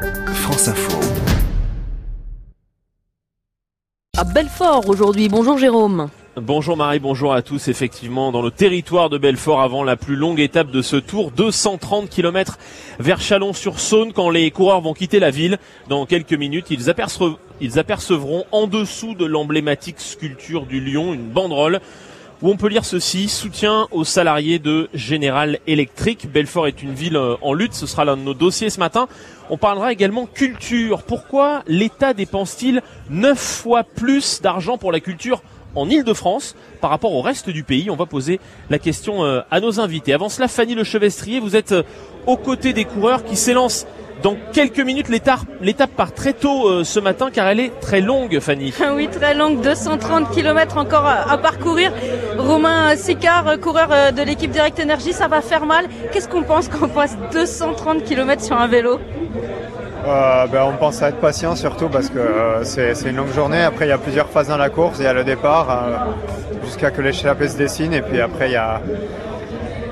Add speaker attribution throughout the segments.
Speaker 1: France Info.
Speaker 2: À Belfort aujourd'hui. Bonjour Jérôme.
Speaker 3: Bonjour Marie, bonjour à tous. Effectivement, dans le territoire de Belfort, avant la plus longue étape de ce tour, 230 km vers Chalon-sur-Saône, quand les coureurs vont quitter la ville. Dans quelques minutes, ils, ils apercevront en dessous de l'emblématique sculpture du lion une banderole où on peut lire ceci, soutien aux salariés de General Electric. Belfort est une ville euh, en lutte, ce sera l'un de nos dossiers ce matin. On parlera également culture. Pourquoi l'État dépense-t-il neuf fois plus d'argent pour la culture en Ile-de-France par rapport au reste du pays On va poser la question euh, à nos invités. Avant cela, Fanny Lechevestrier, vous êtes euh, aux côtés des coureurs qui s'élancent dans quelques minutes. L'étape part très tôt euh, ce matin car elle est très longue, Fanny.
Speaker 2: Oui, très longue, 230 km encore à, parcourir. Romain Sicard, coureur de l'équipe Direct Énergie, ça va faire mal. Qu'est-ce qu'on pense quand on passe 230 km sur un vélo?
Speaker 4: Euh, ben, on pense à être patient surtout parce que euh, c'est une longue journée. Après, il y a plusieurs phases dans la course. Il y a le départ euh, jusqu'à que l'échappée se dessine et puis après il y a,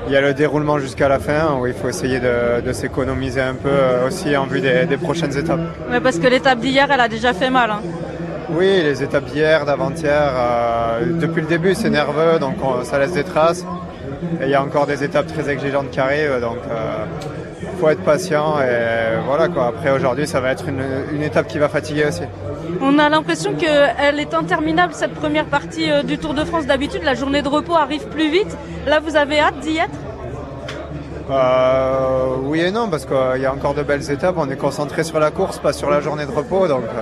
Speaker 4: il y a le déroulement jusqu'à la fin où il faut essayer de, s'économiser un peu aussi en vue des, prochaines étapes.
Speaker 2: Mais parce que l'étape d'hier, elle a déjà fait mal. Hein.
Speaker 4: Oui, les étapes d'hier, d'avant-hier, depuis le début c'est nerveux donc ça laisse des traces. Et il y a encore des étapes très exigeantes qui arrivent donc faut être patient et voilà quoi. Après aujourd'hui, ça va être une, étape qui va fatiguer aussi.
Speaker 2: On a l'impression qu'elle est interminable cette première partie euh, du Tour de France. D'habitude, la journée de repos arrive plus vite. Là, vous avez hâte d'y être?
Speaker 4: Euh, Oui et non, parce qu'il y a encore de belles étapes. On est concentré sur la course, pas sur la journée de repos. Donc, euh,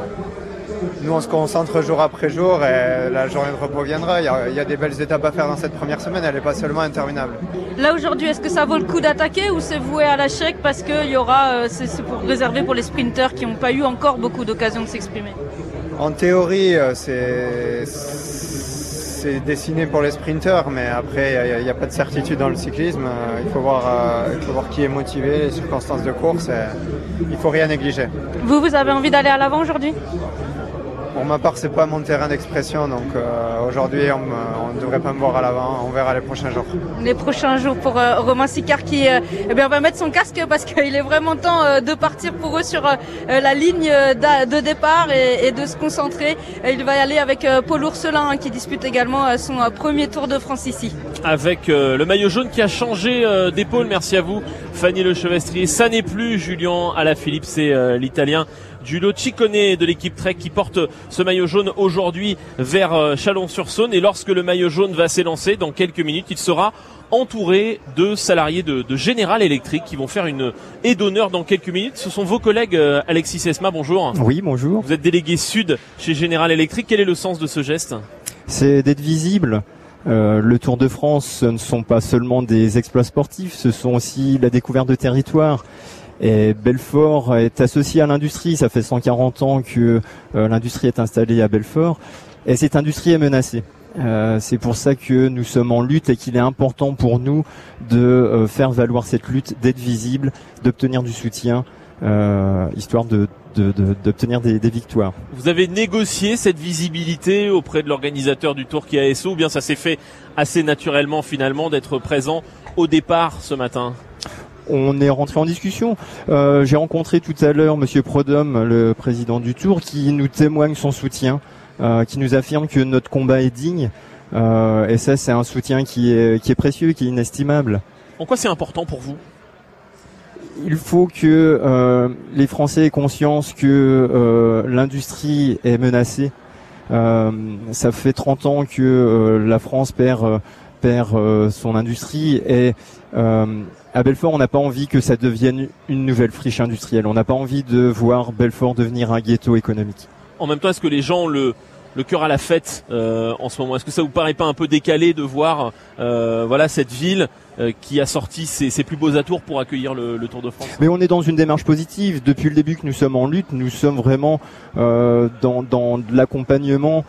Speaker 4: nous, on se concentre jour après jour et la journée de repos viendra. Il y, a, des belles étapes à faire dans cette première semaine. Elle n'est pas seulement interminable.
Speaker 2: Là, aujourd'hui, est-ce que ça vaut le coup d'attaquer ou c'est voué à l'échec parce que y aura, euh, c'est pour réserver pour les sprinteurs qui n'ont pas eu encore beaucoup d'occasion de s'exprimer?
Speaker 4: En théorie, euh, c'est c'est dessiné pour les sprinteurs, mais après, il n'y a, pas de certitude dans le cyclisme. Euh, il faut voir, il faut voir qui est motivé, les circonstances de course. il faut rien négliger.
Speaker 2: Vous, vous avez envie d'aller à l'avant aujourd'hui?
Speaker 4: Pour ma part, c'est pas mon terrain d'expression, donc euh, aujourd'hui, on ne devrait pas me voir à l'avant. On verra les prochains jours.
Speaker 2: Les prochains jours pour euh, Romain Sicard qui euh, eh bien, va mettre son casque parce qu'il est vraiment temps de partir pour eux sur la ligne de départ et, de se concentrer. il va y aller avec Paul Ourselin hein, qui dispute également son premier Tour de France ici.
Speaker 3: Avec le maillot jaune qui a changé d'épaule, merci à vous Fanny Le Chevestrier. Ça n'est plus Julien Alaphilippe, c'est l'Italien Giulio Ciccone de l'équipe Trek qui porte ce maillot jaune aujourd'hui vers euh, Chalon-sur-Saône. Et lorsque le maillot jaune va s'élancer, dans quelques minutes, il sera entouré de salariés de, de General Electric qui vont faire une aide d'honneur dans quelques minutes. Ce sont vos collègues euh, Alexis Esma, bonjour.
Speaker 5: Oui, bonjour.
Speaker 3: Vous êtes délégué sud chez General Electric. Quel est le sens de ce geste?
Speaker 5: C'est d'être visible. Euh, le Tour de France, ce ne sont pas seulement des exploits sportifs, ce sont aussi la découverte de territoire. Et Belfort est associé à l'industrie. Ça fait 140 ans que euh, l'industrie est installée à Belfort. Et cette industrie est menacée. Euh, c'est pour ça que nous sommes en lutte et qu'il est important pour nous de euh, faire valoir cette lutte, d'être visible, d'obtenir du soutien, histoire de d'obtenir des, des, victoires.
Speaker 3: Vous avez négocié cette visibilité auprès de l'organisateur du Tour qui a SO ou bien ça s'est fait assez naturellement finalement d'être présent au départ ce matin?
Speaker 5: On est rentré en discussion. Euh, j'ai rencontré tout à l'heure Monsieur Prodhomme, le président du Tour, qui nous témoigne son soutien, euh, qui nous affirme que notre combat est digne. Euh, et ça, c'est un soutien qui est, qui est précieux, qui est inestimable.
Speaker 3: En quoi c'est important pour vous?
Speaker 5: Il faut que les Français aient conscience que l'industrie est menacée. ça fait 30 ans que la France perd perd son industrie et à Belfort, on n'a pas envie que ça devienne une nouvelle friche industrielle. On n'a pas envie de voir Belfort devenir un ghetto économique.
Speaker 3: En même temps, est-ce que les gens ont le, le cœur à la fête euh, en ce moment? Est-ce que ça vous paraît pas un peu décalé de voir euh, voilà cette ville euh, qui a sorti ses, plus beaux atours pour accueillir le, Tour de France?
Speaker 5: Mais on est dans une démarche positive. Depuis le début que nous sommes en lutte, nous sommes vraiment dans, dans l'accompagnement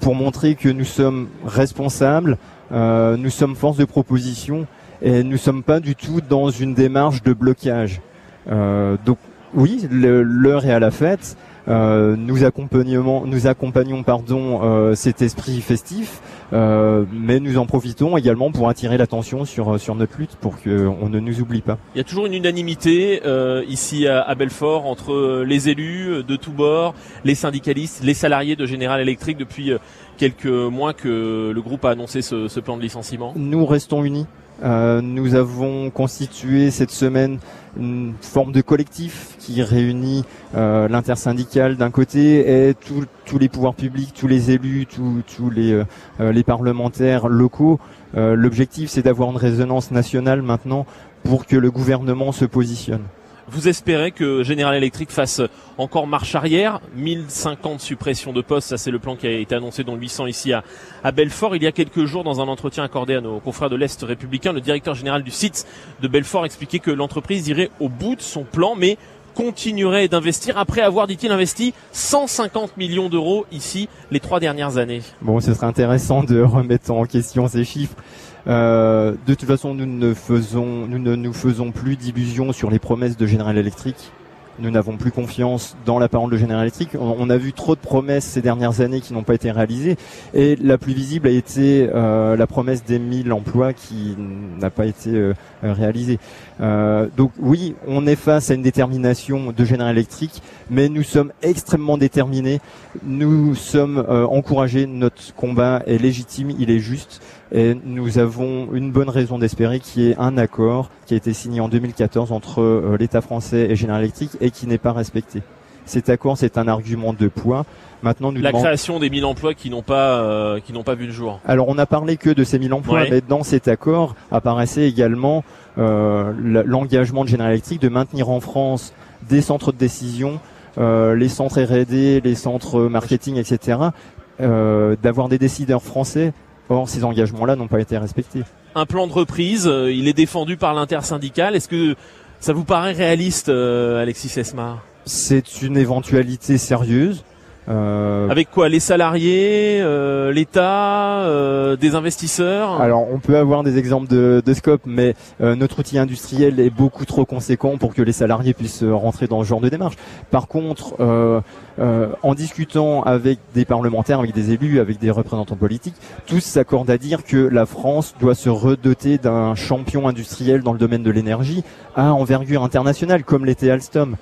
Speaker 5: pour montrer que nous sommes responsables, nous sommes force de proposition et nous sommes pas du tout dans une démarche de blocage. Euh, donc oui, l'heure est à la fête. nous accompagnons, nous accompagnons pardon cet esprit festif. mais nous en profitons également pour attirer l'attention sur sur notre lutte pour qu'on ne nous oublie pas.
Speaker 3: Il y a toujours une unanimité ici à, à, Belfort entre les élus de tous bords, les syndicalistes, les salariés de General Electric depuis quelques mois que le groupe a annoncé ce, ce plan de licenciement.
Speaker 5: Nous restons unis. Euh, nous avons constitué cette semaine une forme de collectif qui réunit euh, l'intersyndical d'un côté et tous les pouvoirs publics, tous les élus, tous les, euh, les parlementaires locaux. Euh, l'objectif, c'est d'avoir une résonance nationale maintenant pour que le gouvernement se positionne.
Speaker 3: Vous espérez que General Electric fasse encore marche arrière? 1050 suppressions de postes, ça c'est le plan qui a été annoncé dont 800 ici à, à Belfort. Il y a quelques jours, dans un entretien accordé à nos confrères de l'Est républicain, le directeur général du site de Belfort expliquait que l'entreprise irait au bout de son plan, mais continuerait d'investir après avoir, dit-il, investi 150 millions d'euros ici les trois dernières années.
Speaker 5: Bon, ce serait intéressant de remettre en question ces chiffres. Euh, de toute façon, nous ne faisons, nous ne nous faisons plus d'illusions sur les promesses de General Electric. Nous n'avons plus confiance dans la parole de Electric. On, a vu trop de promesses ces dernières années qui n'ont pas été réalisées. Et la plus visible a été euh, la promesse des 1000 emplois qui n'a pas été euh, réalisée. Euh, donc oui, on est face à une détermination de General Electric, mais nous sommes extrêmement déterminés. Nous sommes encouragés. Notre combat est légitime, il est juste. Et nous avons une bonne raison d'espérer qu'il y ait un accord qui a été signé en 2014 entre euh, l'État français et General Electric et qui n'est pas respecté. Cet accord, c'est un argument de poids.
Speaker 3: Maintenant, nous la création des 1000 emplois qui n'ont pas euh, qui n'ont pas vu le jour.
Speaker 5: Alors, on n'a parlé que de ces 1000 emplois, mais dans cet accord apparaissait également euh, l'engagement de General Electric de maintenir en France des centres de décision, euh, les centres R&D, les centres marketing, etc. Euh, d'avoir des décideurs français Or, ces engagements-là n'ont pas été respectés.
Speaker 3: Un plan de reprise, euh, il est défendu par l'intersyndicale. Est-ce que ça vous paraît réaliste, euh, Alexis Esmar
Speaker 5: C'est une éventualité sérieuse.
Speaker 3: Euh, Avec quoi Les salariés, euh, l'État, euh, des investisseurs?
Speaker 5: Alors on peut avoir des exemples de, de scope, mais notre outil industriel est beaucoup trop conséquent pour que les salariés puissent rentrer dans ce genre de démarche. Par contre, en discutant avec des parlementaires, avec des élus, avec des représentants politiques, tous s'accordent à dire que la France doit se redoter d'un champion industriel dans le domaine de l'énergie à envergure internationale, comme l'était Alstom.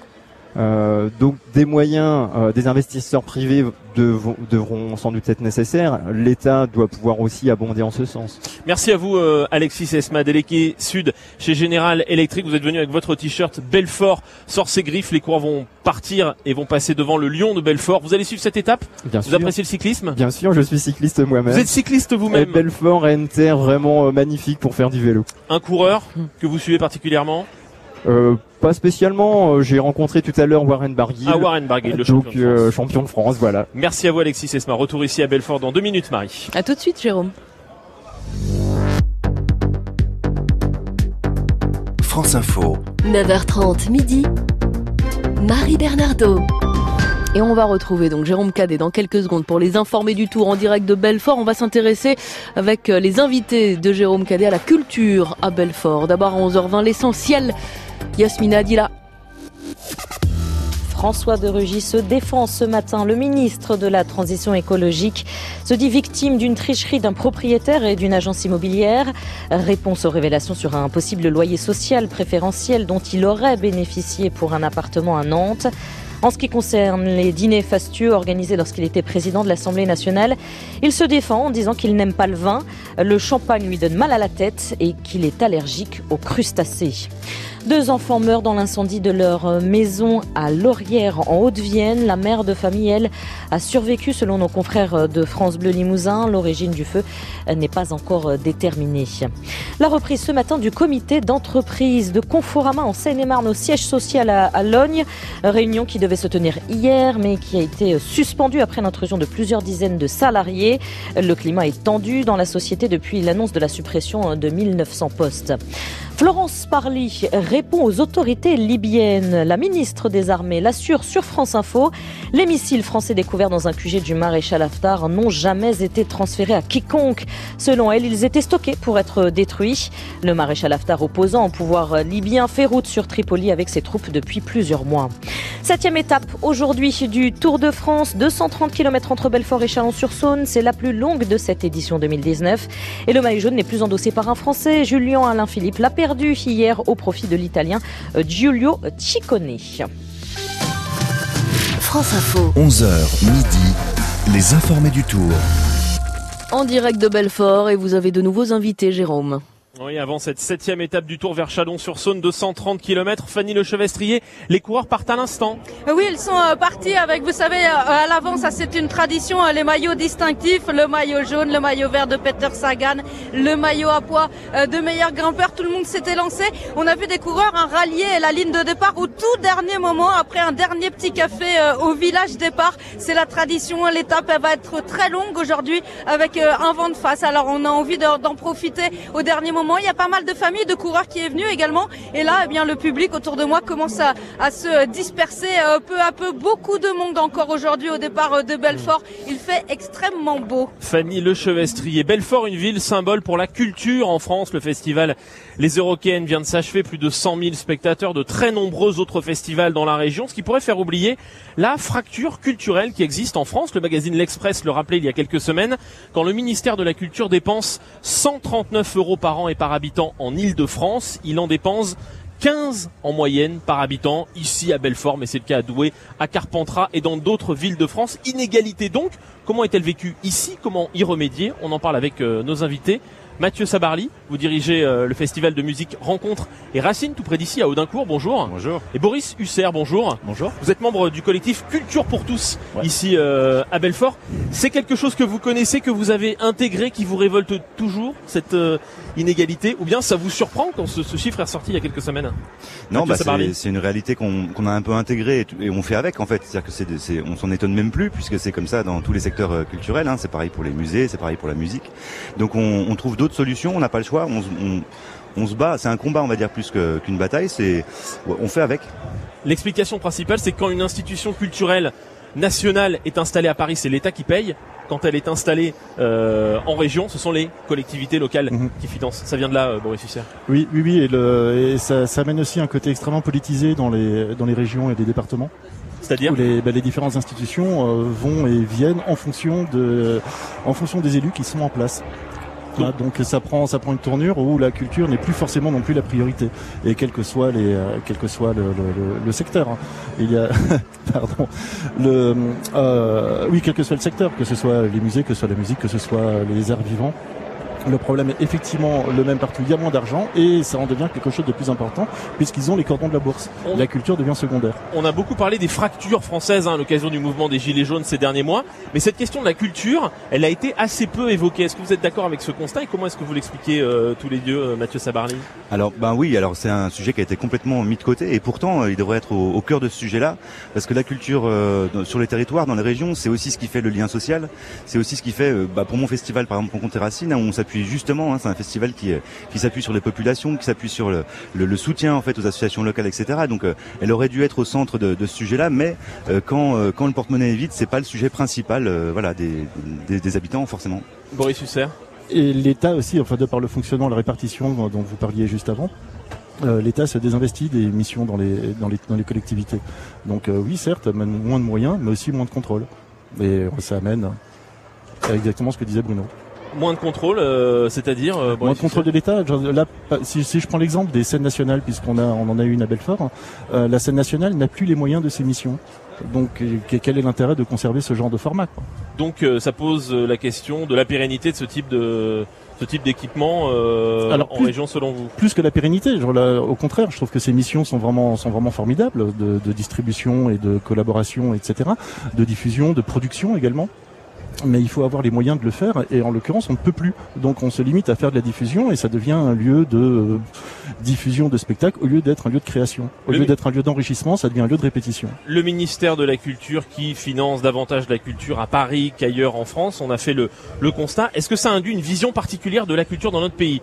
Speaker 5: Euh, donc des moyens, euh, des investisseurs privés devront sans doute être nécessaires. L'État doit pouvoir aussi abonder en ce sens.
Speaker 3: Merci à vous euh, Alexis Esma, délégué sud chez General Electric. Vous êtes venu avec votre t-shirt Belfort sort ses griffes. Les coureurs vont partir et vont passer devant le Lion de Belfort. Vous allez suivre cette étape
Speaker 5: Bien
Speaker 3: Vous appréciez le cyclisme
Speaker 5: Bien sûr, je suis cycliste moi-même.
Speaker 3: Vous êtes cycliste vous-même
Speaker 5: Belfort a une terre vraiment magnifique pour faire du vélo.
Speaker 3: Un coureur que vous suivez particulièrement
Speaker 5: euh, pas spécialement. Euh, j'ai rencontré tout à l'heure Warren Barguil.
Speaker 3: Ah, Warren Barguil, le
Speaker 5: champion,
Speaker 3: de France.
Speaker 5: Euh, champion de France, voilà.
Speaker 3: Merci à vous, Alexis Esma. Retour ici à Belfort dans deux minutes, Marie.
Speaker 2: À tout de suite, Jérôme.
Speaker 1: France Info.
Speaker 6: 9h30 midi. Marie Bernardo.
Speaker 2: Et on va retrouver donc Jérôme Cadet dans quelques secondes pour les informer du tour en direct de Belfort. On va s'intéresser avec euh, les invités de Jérôme Cadet à la culture à Belfort. D'abord à 11h20, l'essentiel. Yasmina Dila.
Speaker 7: François de Rugy se défend ce matin. Le ministre de la Transition écologique se dit victime d'une tricherie d'un propriétaire et d'une agence immobilière. Réponse aux révélations sur un possible loyer social préférentiel dont il aurait bénéficié pour un appartement à Nantes. En ce qui concerne les dîners fastueux organisés lorsqu'il était président de l'Assemblée nationale, il se défend en disant qu'il n'aime pas le vin, le champagne lui donne mal à la tête et qu'il est allergique aux crustacés. Deux enfants meurent dans l'incendie de leur maison à Laurière en Haute-Vienne. La mère de famille, elle, a survécu selon nos confrères de France Bleu Limousin. L'origine du feu n'est pas encore déterminée. La reprise ce matin du comité d'entreprise de Conforama en Seine-et-Marne au siège social à, Logne. Réunion qui devait se tenir hier mais qui a été suspendue après l'intrusion de plusieurs dizaines de salariés. Le climat est tendu dans la société depuis l'annonce de la suppression de 1900 postes. Florence Parly répond aux autorités libyennes. La ministre des Armées l'assure sur France Info. Les missiles français découverts dans un QG du maréchal Haftar n'ont jamais été transférés à quiconque. Selon elle, ils étaient stockés pour être détruits. Le maréchal Haftar opposant au pouvoir libyen fait route sur Tripoli avec ses troupes depuis plusieurs mois. Septième étape aujourd'hui du Tour de France, 230 km entre Belfort et Chalon-sur-Saône. C'est la plus longue de cette édition 2019. Et le maillot jaune n'est plus endossé par un Français. Julien Alain Philippe l'a perdu hier au profit de l'Italien euh, Giulio Ciccone.
Speaker 6: France Info.
Speaker 1: 11h midi, les informés du Tour.
Speaker 8: En direct de Belfort et vous avez de nouveaux invités, Jérôme.
Speaker 3: Oui, avant cette septième étape du Tour vers Chalon-sur-Saône de 130 km, Fanny Le Chevestrier, les coureurs partent à l'instant.
Speaker 2: Oui, ils sont euh, partis avec, vous savez, euh, à l'avant, ça c'est une tradition, euh, les maillots distinctifs, le maillot jaune, le maillot vert de Peter Sagan, le maillot à poids de meilleurs grimpeurs, tout le monde s'était lancé. On a vu des coureurs un rallier la ligne de départ au tout dernier moment, après un dernier petit café au village départ. C'est la tradition, l'étape elle va être très longue aujourd'hui avec un vent de face. Alors on a envie d'en profiter au dernier moment il y a pas mal de familles, de coureurs qui est venu également. Et là, eh bien, le public autour de moi commence à, se disperser euh, peu à peu. Beaucoup de monde encore aujourd'hui au départ euh, de Belfort. Il fait extrêmement beau.
Speaker 3: Fanny Lechevestrier. Belfort, une ville symbole pour la culture en France. Le festival Les Eurocaines vient de s'achever. Plus de 100 000 spectateurs de très nombreux autres festivals dans la région. Ce qui pourrait faire oublier la fracture culturelle qui existe en France. Le magazine L'Express le rappelait il y a quelques semaines. Quand le ministère de la Culture dépense 139 euros par an et par habitant en Ile-de-France. Il en dépense 15 en moyenne par habitant ici à Belfort, mais c'est le cas à Douai, à Carpentras et dans d'autres villes de France. Inégalité donc. Comment est-elle vécue ici? Comment y remédier? On en parle avec euh, nos invités. Mathieu Sabarly, vous dirigez euh, le festival de musique Rencontre et Racine tout près d'ici à Audincourt, bonjour.
Speaker 9: Bonjour.
Speaker 3: Et Boris Husser, bonjour.
Speaker 9: Bonjour.
Speaker 3: Vous êtes membre du collectif Culture pour tous ici euh, à Belfort. C'est quelque chose que vous connaissez, que vous avez intégré, qui vous révolte toujours, cette euh, inégalité? Ou bien ça vous surprend quand ce, chiffre est ressorti il y a quelques semaines?
Speaker 9: Non, bah c'est une réalité qu'on a un peu intégrée et, on fait avec en fait. C'est-à-dire que c'est, on s'en étonne même plus puisque c'est comme ça dans tous les secteurs culturels. Hein. C'est pareil pour les musées, c'est pareil pour la musique. Donc on, on trouve d'autres solution, on n'a pas le choix, on, se bat, c'est un combat on va dire plus qu'une bataille, c'est on fait avec.
Speaker 3: L'explication principale c'est quand une institution culturelle nationale est installée à Paris, c'est l'État qui paye. Quand elle est installée euh, en région, ce sont les collectivités locales mhm. qui financent. Ça vient de là, euh, Boris Husser.
Speaker 10: Oui, oui, oui, et, ça, amène aussi un côté extrêmement politisé dans les dans les régions et les départements.
Speaker 3: C'est-à-dire
Speaker 10: les, bah, les, différentes institutions euh, vont et viennent en fonction de, en fonction des élus qui sont en place donc ça prend, ça prend une tournure où la culture n'est plus forcément non plus la priorité. Et quel que soit les, euh, quel que soit le, le, le secteur, hein. il y a, pardon, le, euh, oui, quel que soit le secteur, que ce soit les musées, que ce soit la musique, que ce soit les arts vivants. Le problème est effectivement le même partout. Il y a moins d'argent et ça en devient quelque chose de plus important puisqu'ils ont les cordons de la bourse. La culture devient secondaire.
Speaker 3: On a beaucoup parlé des fractures françaises hein, à l'occasion du mouvement des Gilets jaunes ces derniers mois. Mais cette question de la culture, elle a été assez peu évoquée. Est-ce que vous êtes d'accord avec ce constat et comment est-ce que vous l'expliquez euh, tous les deux, euh, Mathieu Sabarly
Speaker 9: Alors, ben oui, alors c'est un sujet qui a été complètement mis de côté et pourtant euh, il devrait être au, cœur de ce sujet-là parce que la culture sur les territoires, dans les régions, c'est aussi ce qui fait le lien social. C'est aussi ce qui fait, bah, pour mon festival par exemple, Rencontre Racine, hein, où on s'appuie justement. Hein, c'est un festival qui, euh, qui s'appuie sur les populations, qui s'appuie sur le, le, soutien en fait aux associations locales, etc. Donc, euh, elle aurait dû être au centre de, de ce sujet-là, mais euh, quand, quand le porte-monnaie est vide, c'est pas le sujet principal, voilà, des, des, des, habitants forcément.
Speaker 3: Boris Husser.
Speaker 10: Et l'État aussi, enfin de par le fonctionnement, la répartition dont vous parliez juste avant. l'État se désinvestit des missions dans les, dans les, dans les collectivités. Donc oui, certes, moins de moyens, mais aussi moins de contrôle. Et ça amène à exactement ce que disait Bruno
Speaker 3: moins de contrôle, euh, c'est-à-dire
Speaker 10: euh, moins de contrôle de l'État. Là, si, je prends l'exemple des scènes nationales, puisqu'on a on en a eu une à Belfort, euh, la scène nationale n'a plus les moyens de ses missions. Donc, quel est l'intérêt de conserver ce genre de format
Speaker 3: Donc, ça pose la question de la pérennité de ce type de ce type d'équipement en région selon vous?
Speaker 10: Plus que la pérennité, au contraire, je trouve que ces missions sont vraiment sont vraiment formidables de, de distribution et de collaboration, etc., de diffusion, de production également mais il faut avoir les moyens de le faire et en l'occurrence on ne peut plus. Donc on se limite à faire de la diffusion et ça devient un lieu de euh, diffusion de spectacles au lieu d'être un lieu de création. Au lieu d'être un lieu d'enrichissement, ça devient un lieu de répétition.
Speaker 3: Le ministère de la Culture qui finance davantage la culture à Paris qu'ailleurs en France, on a fait le, le constat. Est-ce que ça induit une vision particulière de la culture dans notre pays?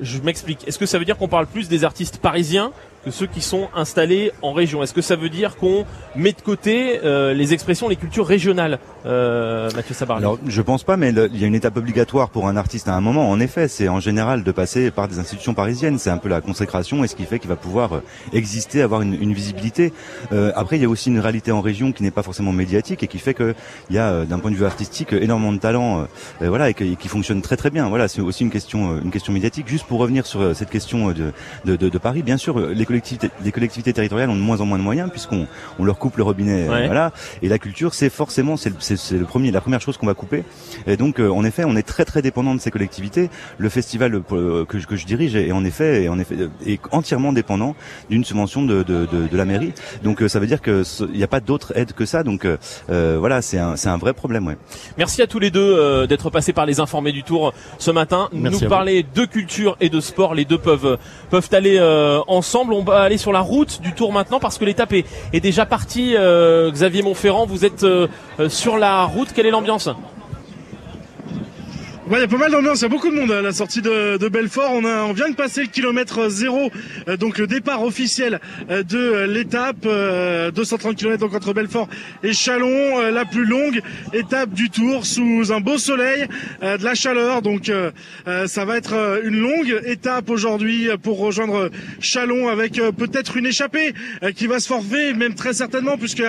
Speaker 3: Je m'explique. Est-ce que ça veut dire qu'on parle plus des artistes parisiens que ceux qui sont installés en région? Est-ce que ça veut dire qu'on met de côté euh, les expressions, les cultures régionales, euh, Mathieu Sabarly
Speaker 9: Alors, je pense pas, mais le- il y a une étape obligatoire pour un artiste à un moment. En effet, c'est en général de passer par des institutions parisiennes. C'est un peu la consécration et ce qui fait qu'il va pouvoir euh, exister, avoir une, une visibilité. Euh, après, il y a aussi une réalité en région qui n'est pas forcément médiatique et qui fait que il y a, euh, d'un point de vue artistique, énormément de talent, euh, voilà, et, que- et qui fonctionne très très bien. Voilà, c'est aussi une question, euh, une question médiatique. Juste pour revenir sur cette question de, de, de, de Paris, bien sûr, les collectivités, les collectivités territoriales ont de moins en moins de moyens puisqu'on on leur coupe le robinet,
Speaker 3: Ouais.
Speaker 9: voilà. Et la culture, c'est forcément, c'est c'est- le premier, la première chose qu'on va couper. Et donc, euh, en effet, on est très très dépendant de ces collectivités. Le festival euh, pour- euh, que, je- que je dirige est en effet, est en effet, euh, est entièrement dépendant d'une subvention de, de, de, de la mairie. Donc, euh, ça veut dire que il n'y a pas d'autre aide que ça. Donc, euh, euh, voilà, c'est un, c'est un vrai problème, ouais.
Speaker 3: Merci à tous les deux euh, d'être passés par les informés du tour ce matin.
Speaker 10: Merci
Speaker 3: nous parler de culture et de sport. Les deux peuvent peuvent aller euh, ensemble. On va aller sur la route du tour maintenant parce que l'étape est, est déjà partie. Euh, Xavier Montferrand, vous êtes euh, euh, sur la route. Quelle est l'ambiance?
Speaker 11: Il y a pas mal d'ambiance, il y a beaucoup de monde à la sortie de, de Belfort. On, a, on vient de passer le kilomètre zéro, euh, donc le départ officiel euh, de euh, l'étape, euh, 230 km donc entre Belfort et Chalon, euh, la plus longue étape du Tour sous un beau soleil, euh, de la chaleur. Donc euh, euh, ça va être euh, une longue étape aujourd'hui euh, pour rejoindre Chalon avec euh, peut-être une échappée euh, qui va se forfer, même très certainement, puisque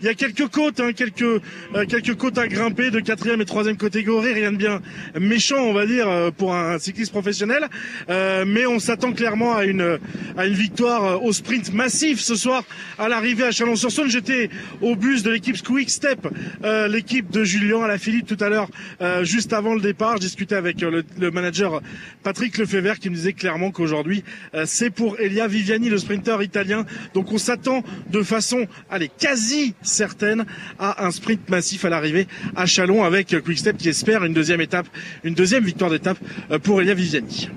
Speaker 11: il y a quelques côtes, hein, quelques euh, quelques côtes à grimper de quatrième et troisième catégorie, rien de bien méchant, on va dire, euh, pour un cycliste professionnel. Euh, mais on s'attend clairement à une à une victoire euh, au sprint massif ce soir à l'arrivée à Chalon-sur-Saône. J'étais au bus de l'équipe Quick Step, l'équipe de Julien Alaphilippe tout à l'heure, juste avant le départ. Je avec le, le manager Patrick Lefebvre qui me disait clairement qu'aujourd'hui c'est pour Elia Viviani, le sprinter italien. Donc on s'attend de façon, allez, quasi certaine à un sprint massif à l'arrivée à Chalon avec euh, Quick Step qui espère une deuxième étape, une deuxième victoire d'étape euh, pour Elia Viviani.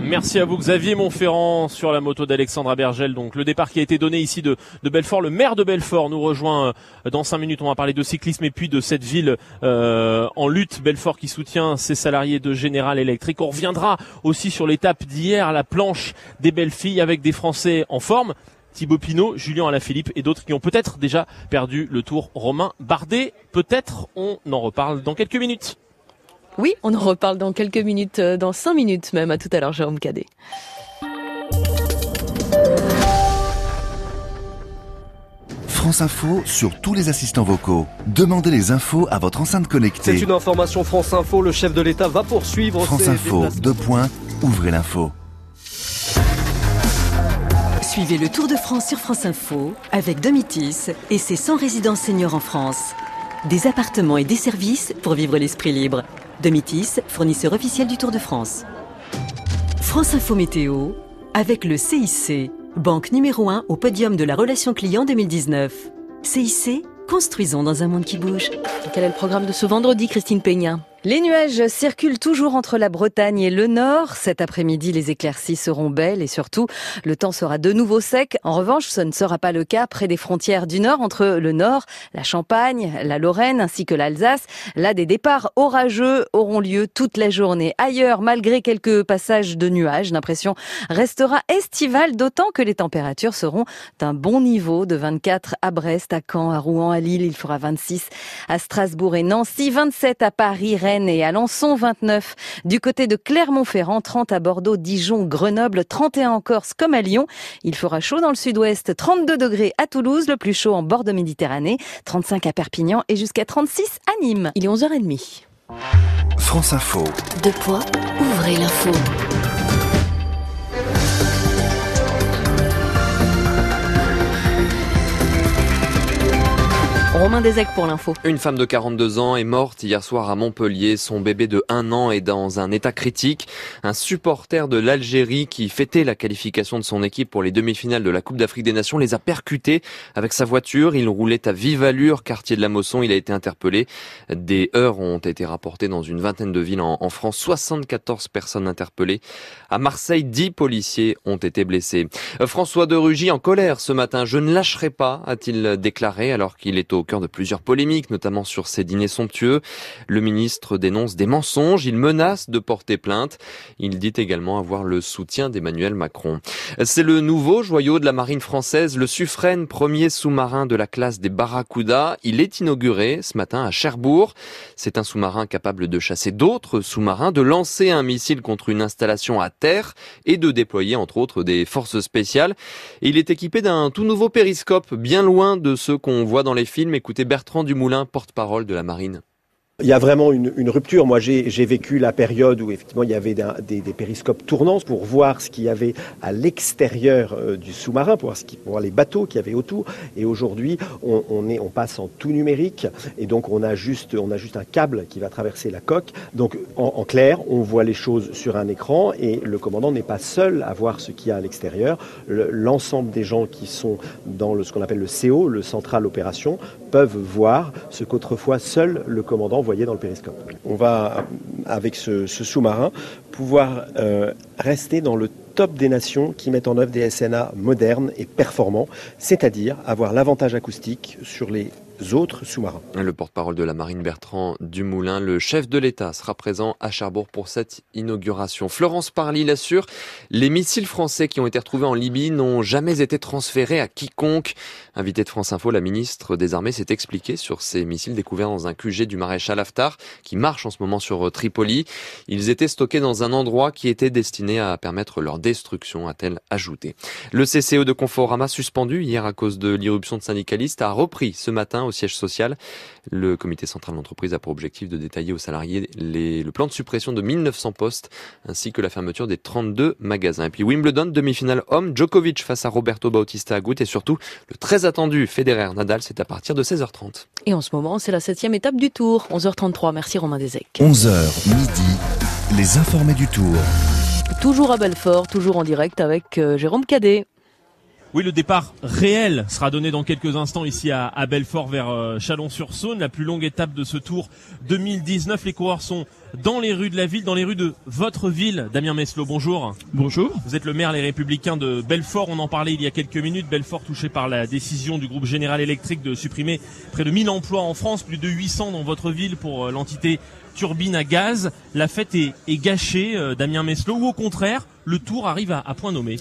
Speaker 3: Merci à vous Xavier Montferrand sur la moto d'Alexandra Bergel. Donc le départ qui a été donné ici de, de Belfort. Le maire de Belfort nous rejoint euh, dans cinq minutes. On va parler de cyclisme et puis de cette ville euh, en lutte. Belfort qui soutient ses salariés de General Electric. On reviendra aussi sur l'étape d'hier, la planche des belles filles avec des Français en forme. Thibaut Pinot, Julien Alaphilippe et d'autres qui ont peut-être déjà perdu le tour Romain Bardet. Peut-être on en reparle dans quelques minutes.
Speaker 8: Oui, on en reparle dans quelques minutes, euh, dans cinq minutes même. À tout à l'heure, Jérôme Cadet.
Speaker 1: France Info sur tous les assistants vocaux. Demandez les infos à votre enceinte
Speaker 12: C'est
Speaker 1: connectée.
Speaker 12: une information France Info. Le chef de l'État va poursuivre
Speaker 1: France
Speaker 12: ses
Speaker 1: Info, deux points, ouvrez l'info.
Speaker 13: Suivez le Tour de France sur France Info avec Domitis et ses 100 résidences seniors en France. Des appartements et des services pour vivre l'esprit libre. Domitis, fournisseur officiel du Tour de France. France Info Météo avec le CIC, banque numéro 1 au podium de la relation client 2019. CIC, construisons dans un monde qui bouge.
Speaker 8: Quel est le programme de ce vendredi, Christine Peña?
Speaker 14: Les nuages circulent toujours entre la Bretagne et le Nord. Cet après-midi, les éclaircies seront belles et surtout, le temps sera de nouveau sec. En revanche, ce ne sera pas le cas près des frontières du Nord entre le Nord, la Champagne, la Lorraine ainsi que l'Alsace. Là, des départs orageux auront lieu toute la journée. Ailleurs, malgré quelques passages de nuages, l'impression restera estivale, d'autant que les températures seront d'un bon niveau de 24 à Brest, à Caen, à Rouen, à Lille. Il fera 26 à Strasbourg et Nancy, 27 à Paris, Rennes et Alençon, 29 du côté de Clermont-Ferrand, 30 à Bordeaux, Dijon, Grenoble, 31 en Corse comme à Lyon. Il fera chaud dans le sud-ouest, 32 degrés à Toulouse, le plus chaud en bord de Méditerranée, 35 à Perpignan et jusqu'à 36 à Nîmes.
Speaker 8: Il est 11h30.
Speaker 1: France Info.
Speaker 6: Deux points, ouvrez l'info.
Speaker 14: Romain Desec pour l'info.
Speaker 15: Une femme de 42 ans est morte hier soir à Montpellier. Son bébé de 1 an est dans un état critique. Un supporter de l'Algérie qui fêtait la qualification de son équipe pour les demi-finales de la Coupe d'Afrique des Nations les a percutés avec sa voiture. Il roulait à vive allure, quartier de la Mosson. Il a été interpellé. Des heurts ont été rapportés dans une vingtaine de villes en, en France. 74 personnes interpellées. À Marseille, 10 policiers ont été blessés. Euh, François de Rugy en colère ce matin. Je ne lâcherai pas, a-t-il déclaré alors qu'il est au cœur de plusieurs polémiques, notamment sur ses dîners somptueux. Le ministre dénonce des mensonges, il menace de porter plainte. Il dit également avoir le soutien d'Emmanuel Macron. C'est le nouveau joyau de la marine française, le Suffren, premier sous-marin de la classe des Barracuda. Il est inauguré ce matin à Cherbourg. C'est un sous-marin capable de chasser d'autres sous-marins, de lancer un missile contre une installation à terre et de déployer entre autres des forces spéciales. il est équipé d'un tout nouveau périscope, bien loin de ceux qu'on voit dans les films. Écoutez Bertrand Dumoulin, porte-parole de la marine.
Speaker 16: Il y a vraiment une, rupture. Moi, j'ai vécu la période où effectivement il y avait des, des, périscopes tournants pour voir ce qu'il y avait à l'extérieur euh, du sous-marin, pour voir, les bateaux qu'il y avait autour. Et aujourd'hui, on, passe en tout numérique, et donc on a juste, un câble qui va traverser la coque. Donc en, clair, on voit les choses sur un écran, et le commandant n'est pas seul à voir ce qu'il y a à l'extérieur. L'ensemble des gens qui sont dans ce qu'on appelle le CO, le central opération, peuvent voir ce qu'autrefois seul le commandant dans le périscope. On va, avec ce, ce sous-marin, pouvoir euh, rester dans le top des nations qui mettent en œuvre des SNA modernes et performants, c'est-à-dire avoir l'avantage acoustique sur les
Speaker 15: Le porte-parole de la marine Bertrand Dumoulin, le chef de l'État, sera présent à Cherbourg pour cette inauguration. Florence Parly l'assure, les missiles français qui ont été retrouvés en Libye n'ont jamais été transférés à quiconque. Invité de France Info, la ministre des Armées s'est expliquée sur ces missiles découverts dans un QG du maréchal Haftar qui marche en ce moment sur Tripoli. Ils étaient stockés dans un endroit qui était destiné à permettre leur destruction, a-t-elle ajouté. Le CCE de Conforama suspendu hier à cause de l'irruption de syndicalistes a repris ce matin au siège social. Le comité central d'entreprise a pour objectif de détailler aux salariés les, le plan de suppression de 1900 postes ainsi que la fermeture des 32 magasins. Et puis Wimbledon, demi-finale homme, Djokovic face à Roberto Bautista Agut et surtout le très attendu Federer Nadal, c'est à partir de 16h30.
Speaker 8: Et en ce moment, c'est la septième étape du Tour, 11h33. Merci Romain Desec.
Speaker 1: 11h midi, les informés du Tour.
Speaker 8: Toujours à Belfort, toujours en direct avec euh, Jérôme Cadet.
Speaker 3: Oui, le départ réel sera donné dans quelques instants ici à, à Belfort vers euh, Chalon-sur-Saône, la plus longue étape de ce Tour 2019. Les coureurs sont dans les rues de la ville, dans les rues de votre ville. Damien Meslot, bonjour.
Speaker 17: Bonjour.
Speaker 3: Vous êtes le maire Les Républicains de Belfort. On en parlait il y a quelques minutes. Belfort touché par la décision du groupe Général Électrique de supprimer près de 1000 emplois en France, plus de 800 dans votre ville pour euh, l'entité turbine à gaz. La fête est, est gâchée, euh, Damien Meslot, ou au contraire, le Tour arrive à, à point nommé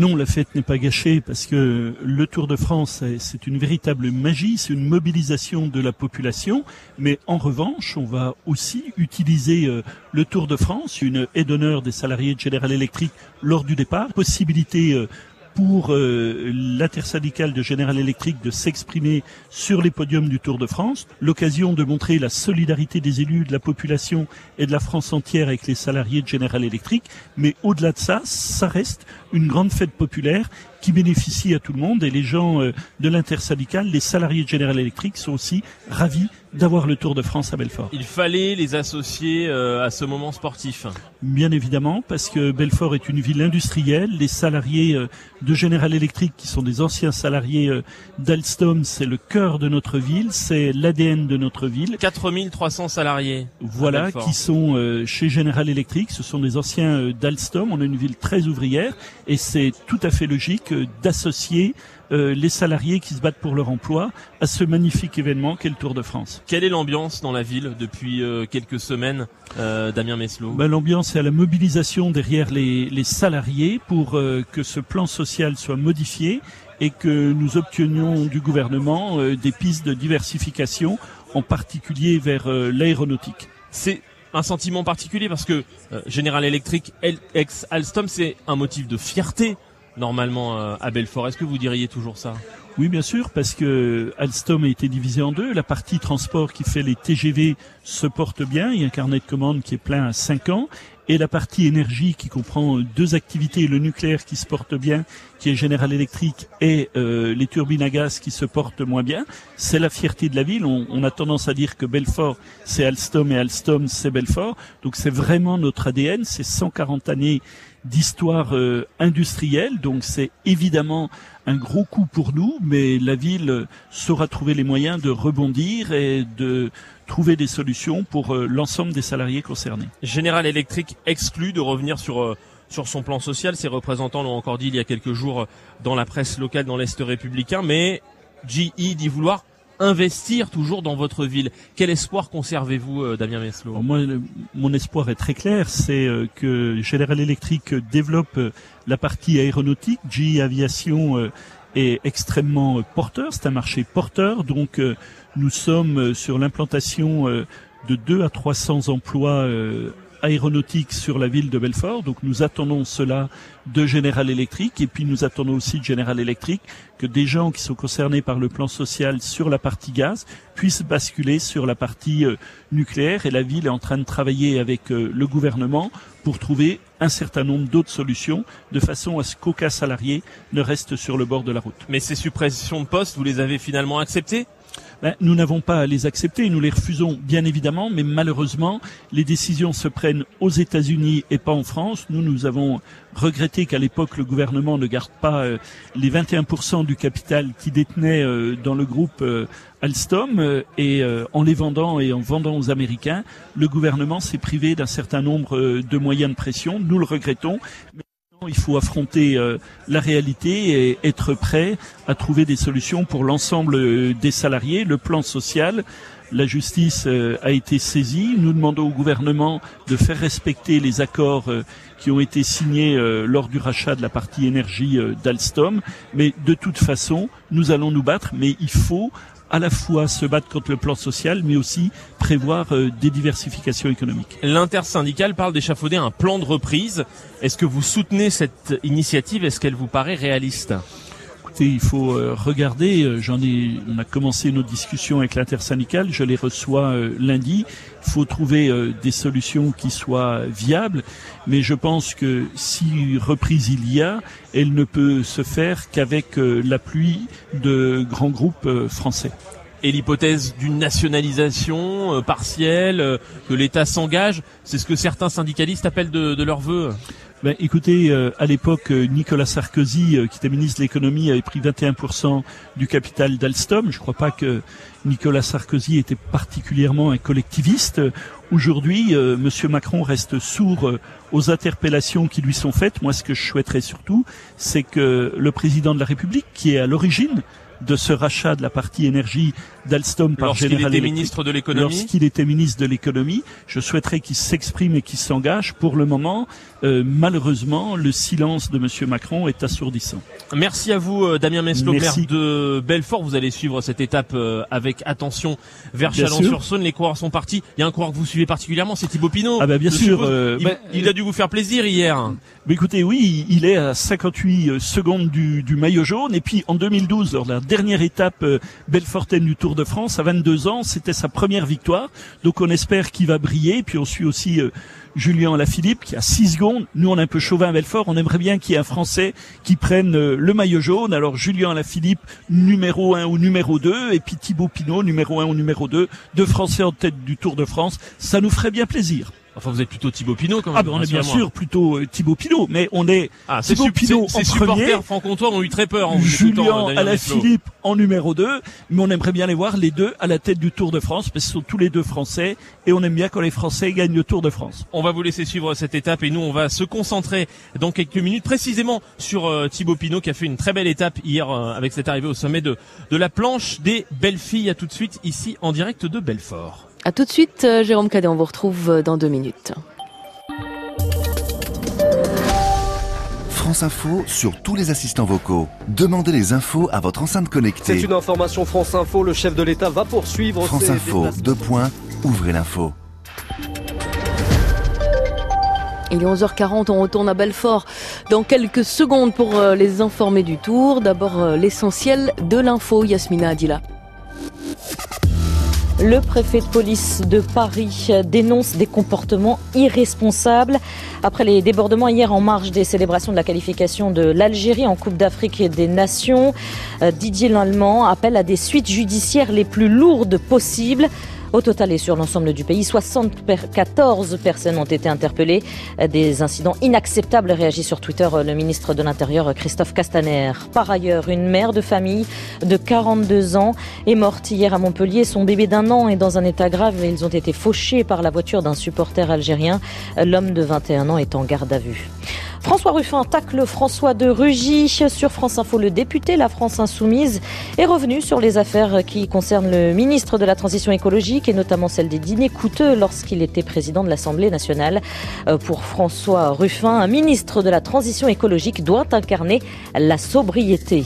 Speaker 17: non, la fête n'est pas gâchée parce que le Tour de France, c'est une véritable magie, c'est une mobilisation de la population. Mais en revanche, on va aussi utiliser euh, le Tour de France, une aide d'honneur des salariés de General Electric lors du départ, possibilité euh, pour euh, l'intersyndicale de General Electric de s'exprimer sur les podiums du Tour de France, l'occasion de montrer la solidarité des élus, de la population et de la France entière avec les salariés de General Electric, mais au-delà de ça, ça reste une grande fête populaire qui bénéficie à tout le monde et les gens euh, de l'intersyndicale, les salariés de General Electric sont aussi ravis d'avoir le Tour de France à Belfort.
Speaker 3: Il fallait les associer euh, à ce moment sportif.
Speaker 17: Bien évidemment, parce que Belfort est une ville industrielle. Les salariés euh, de General Electric, qui sont des anciens salariés d'Alstom, c'est le cœur de notre ville, c'est l'ADN de notre ville.
Speaker 3: 4300 salariés.
Speaker 17: Voilà, qui sont chez General Electric. Ce sont des anciens d'Alstom. On a une ville très ouvrière et c'est tout à fait logique d'associer euh, les salariés qui se battent pour leur emploi à ce magnifique événement qu'est le Tour de France.
Speaker 3: Quelle est l'ambiance dans la ville depuis euh, quelques semaines, euh, Damien Meslot
Speaker 17: ben, L'ambiance est à la mobilisation derrière les, les salariés pour que ce plan social soit modifié et que nous obtenions du gouvernement des pistes de diversification, en particulier vers l'aéronautique.
Speaker 3: C'est un sentiment particulier parce que General Electric ex Alstom c'est un motif de fierté normalement euh, à Belfort. Est-ce que vous diriez toujours ça?
Speaker 17: Oui, bien sûr, parce que Alstom a été divisé en deux. La partie transport qui fait les TGV se porte bien. Il y a un carnet de commandes qui est plein à 5 ans. Et la partie énergie qui comprend deux activités, le nucléaire qui se porte bien, qui est General Electric, et euh, les turbines à gaz qui se portent moins bien. C'est la fierté de la ville. On, on a tendance à dire que Belfort, c'est Alstom et Alstom, c'est Belfort. Donc c'est vraiment notre ADN. C'est 140 années d'histoire euh, industrielle, donc c'est évidemment un gros coup pour nous, mais la ville saura trouver les moyens de rebondir et de trouver des solutions pour euh, l'ensemble des salariés concernés.
Speaker 3: Général Electric exclut de revenir sur euh, sur son plan social. Ses représentants l'ont encore dit il y a quelques jours dans la presse locale dans l'Est républicain, mais GE dit vouloir investir toujours dans votre ville. Quel espoir conservez-vous, euh, Damien Meslot
Speaker 17: mon espoir est très clair, c'est euh, que General Electric développe euh, la partie aéronautique. GE Aviation est extrêmement porteur, c'est un marché porteur, donc nous sommes sur l'implantation de 2 à 300 emplois aéronautique sur la ville de Belfort. Donc nous attendons cela de General Electric et puis nous attendons aussi de General Electric que des gens qui sont concernés par le plan social sur la partie gaz puissent basculer sur la partie euh, nucléaire et la ville est en train de travailler avec euh, le gouvernement pour trouver un certain nombre d'autres solutions de façon à ce qu'aucun salarié ne reste sur le bord de la route.
Speaker 3: Mais ces suppressions de postes, vous les avez finalement acceptées?
Speaker 17: Ben, nous n'avons pas à les accepter, nous les refusons bien évidemment, mais malheureusement, les décisions se prennent aux États-Unis et pas en France. Nous, nous avons regretté qu'à l'époque, le gouvernement ne garde pas euh, les 21% du capital qui détenait euh, dans le groupe euh, Alstom et en les vendant et en vendant aux Américains, le gouvernement s'est privé d'un certain nombre de moyens de pression. Nous le regrettons. Il faut affronter euh, la réalité et être prêt à trouver des solutions pour l'ensemble euh, des salariés. Le plan social, la justice euh, a été saisie. Nous demandons au gouvernement de faire respecter les accords qui ont été signés lors du rachat de la partie énergie d'Alstom. Mais de toute façon, nous allons nous battre, mais il faut à la fois se battre contre le plan social, mais aussi prévoir euh, des diversifications économiques.
Speaker 3: L'intersyndicale parle d'échafauder un plan de reprise. Est-ce que vous soutenez cette initiative? Est-ce qu'elle vous paraît réaliste?
Speaker 17: Il faut euh, regarder. Euh, j'en ai, on a commencé nos discussions avec l'intersyndicale. Je les reçois euh, lundi. Il faut trouver des solutions qui soient viables. Mais je pense que si reprise il y a, elle ne peut se faire qu'avec l'appui de grands groupes français
Speaker 3: et l'hypothèse d'une nationalisation partielle, que l'État s'engage, c'est ce que certains syndicalistes appellent de, de leur vœu.
Speaker 17: Ben, écoutez, euh, à l'époque, euh, Nicolas Sarkozy, euh, qui était ministre de l'économie, avait pris 21% du capital d'Alstom. Je ne crois pas que Nicolas Sarkozy était particulièrement un collectiviste. Aujourd'hui, Monsieur Macron reste sourd aux interpellations qui lui sont faites. Moi, ce que je souhaiterais surtout, c'est que le président de la République, qui est à l'origine de ce rachat de la partie énergie d'Alstom par General
Speaker 3: était ministre de l'économie.
Speaker 17: Lorsqu'il était ministre de l'économie, je souhaiterais qu'il s'exprime et qu'il s'engage. Pour le moment, euh, malheureusement, le silence de Monsieur Macron est assourdissant.
Speaker 3: Merci à vous, euh, Damien Meslot, maire de Belfort. Vous allez suivre cette étape euh, avec attention vers Chalon-sur-Saône. Les coureurs sont partis. Il y a un coureur que vous suivez particulièrement, c'est Thibaut Pinot.
Speaker 17: Ah bah bien sûr.
Speaker 3: il, bah, il, a dû vous faire plaisir hier.
Speaker 17: Mais écoutez, oui, il est à 58 secondes du, du maillot jaune. Et puis en 2012, lors de la dernière étape Belfortaine du Tour de France à 22 ans. C'était sa première victoire. Donc on espère qu'il va briller. Puis on suit aussi euh, Julien Lafilippe qui a 6 secondes. Nous on est un peu chauvin à Belfort. On aimerait bien qu'il y ait un Français qui prenne euh, le maillot jaune. Alors Julien Lafilippe numéro 1 ou numéro 2 et puis Thibaut Pinot numéro 1 ou numéro 2. Deux Français en tête du Tour de France. Ça nous ferait bien plaisir.
Speaker 3: Enfin, vous êtes plutôt Thibaut Pinot quand
Speaker 17: même. Ah ben on est bien sûr plutôt euh, Thibaut Pinot, mais on est ah, Thibaut Pinot en premier.
Speaker 3: franc-comtois ont eu très peur
Speaker 17: en Julien à la Philippe en numéro 2, mais on aimerait bien les voir les deux à la tête du Tour de France parce que ce sont tous les deux français et on aime bien quand les Français gagnent le Tour de France.
Speaker 3: On va vous laisser suivre cette étape et nous on va se concentrer dans quelques minutes précisément sur euh, Thibaut Pinot qui a fait une très belle étape hier euh, avec cette arrivée au sommet de de la planche des belles filles. À tout de suite ici en direct de Belfort.
Speaker 8: À tout de suite Jérôme Cadet, on vous retrouve dans deux minutes.
Speaker 1: France Info sur tous les assistants vocaux. Demandez les infos à votre enceinte connectée.
Speaker 12: C'est une information France Info. Le chef de l'État va poursuivre.
Speaker 1: France Info, deux points, ouvrez l'info.
Speaker 8: Il est 11h40, on retourne à Belfort dans quelques secondes pour euh, les informer du tour. D'abord euh, l'essentiel de l'info, Yasmina Adila.
Speaker 7: Le préfet de police de Paris dénonce des comportements irresponsables après les débordements hier en marge des célébrations de la qualification de l'Algérie en Coupe d'Afrique des Nations. Euh, Didier Lallemand appelle à des suites judiciaires les plus lourdes possibles. Au total et sur l'ensemble du pays, 74 personnes ont été interpellées. Des incidents inacceptables réagit sur Twitter le ministre de l'Intérieur Christophe Castaner. Par ailleurs, une mère de famille de 42 ans est morte hier à Montpellier. Son bébé d'un an est dans un état grave. Ils ont été fauchés par la voiture d'un supporter algérien. L'homme de 21 ans est en garde à vue. François Ruffin tacle François de Rugy. Sur France Info, le député La France Insoumise est revenu sur les affaires qui concernent le ministre de la Transition écologique et notamment celle des dîners coûteux lorsqu'il était président de l'Assemblée nationale. Euh, pour François Ruffin, un ministre de la Transition écologique doit incarner la sobriété.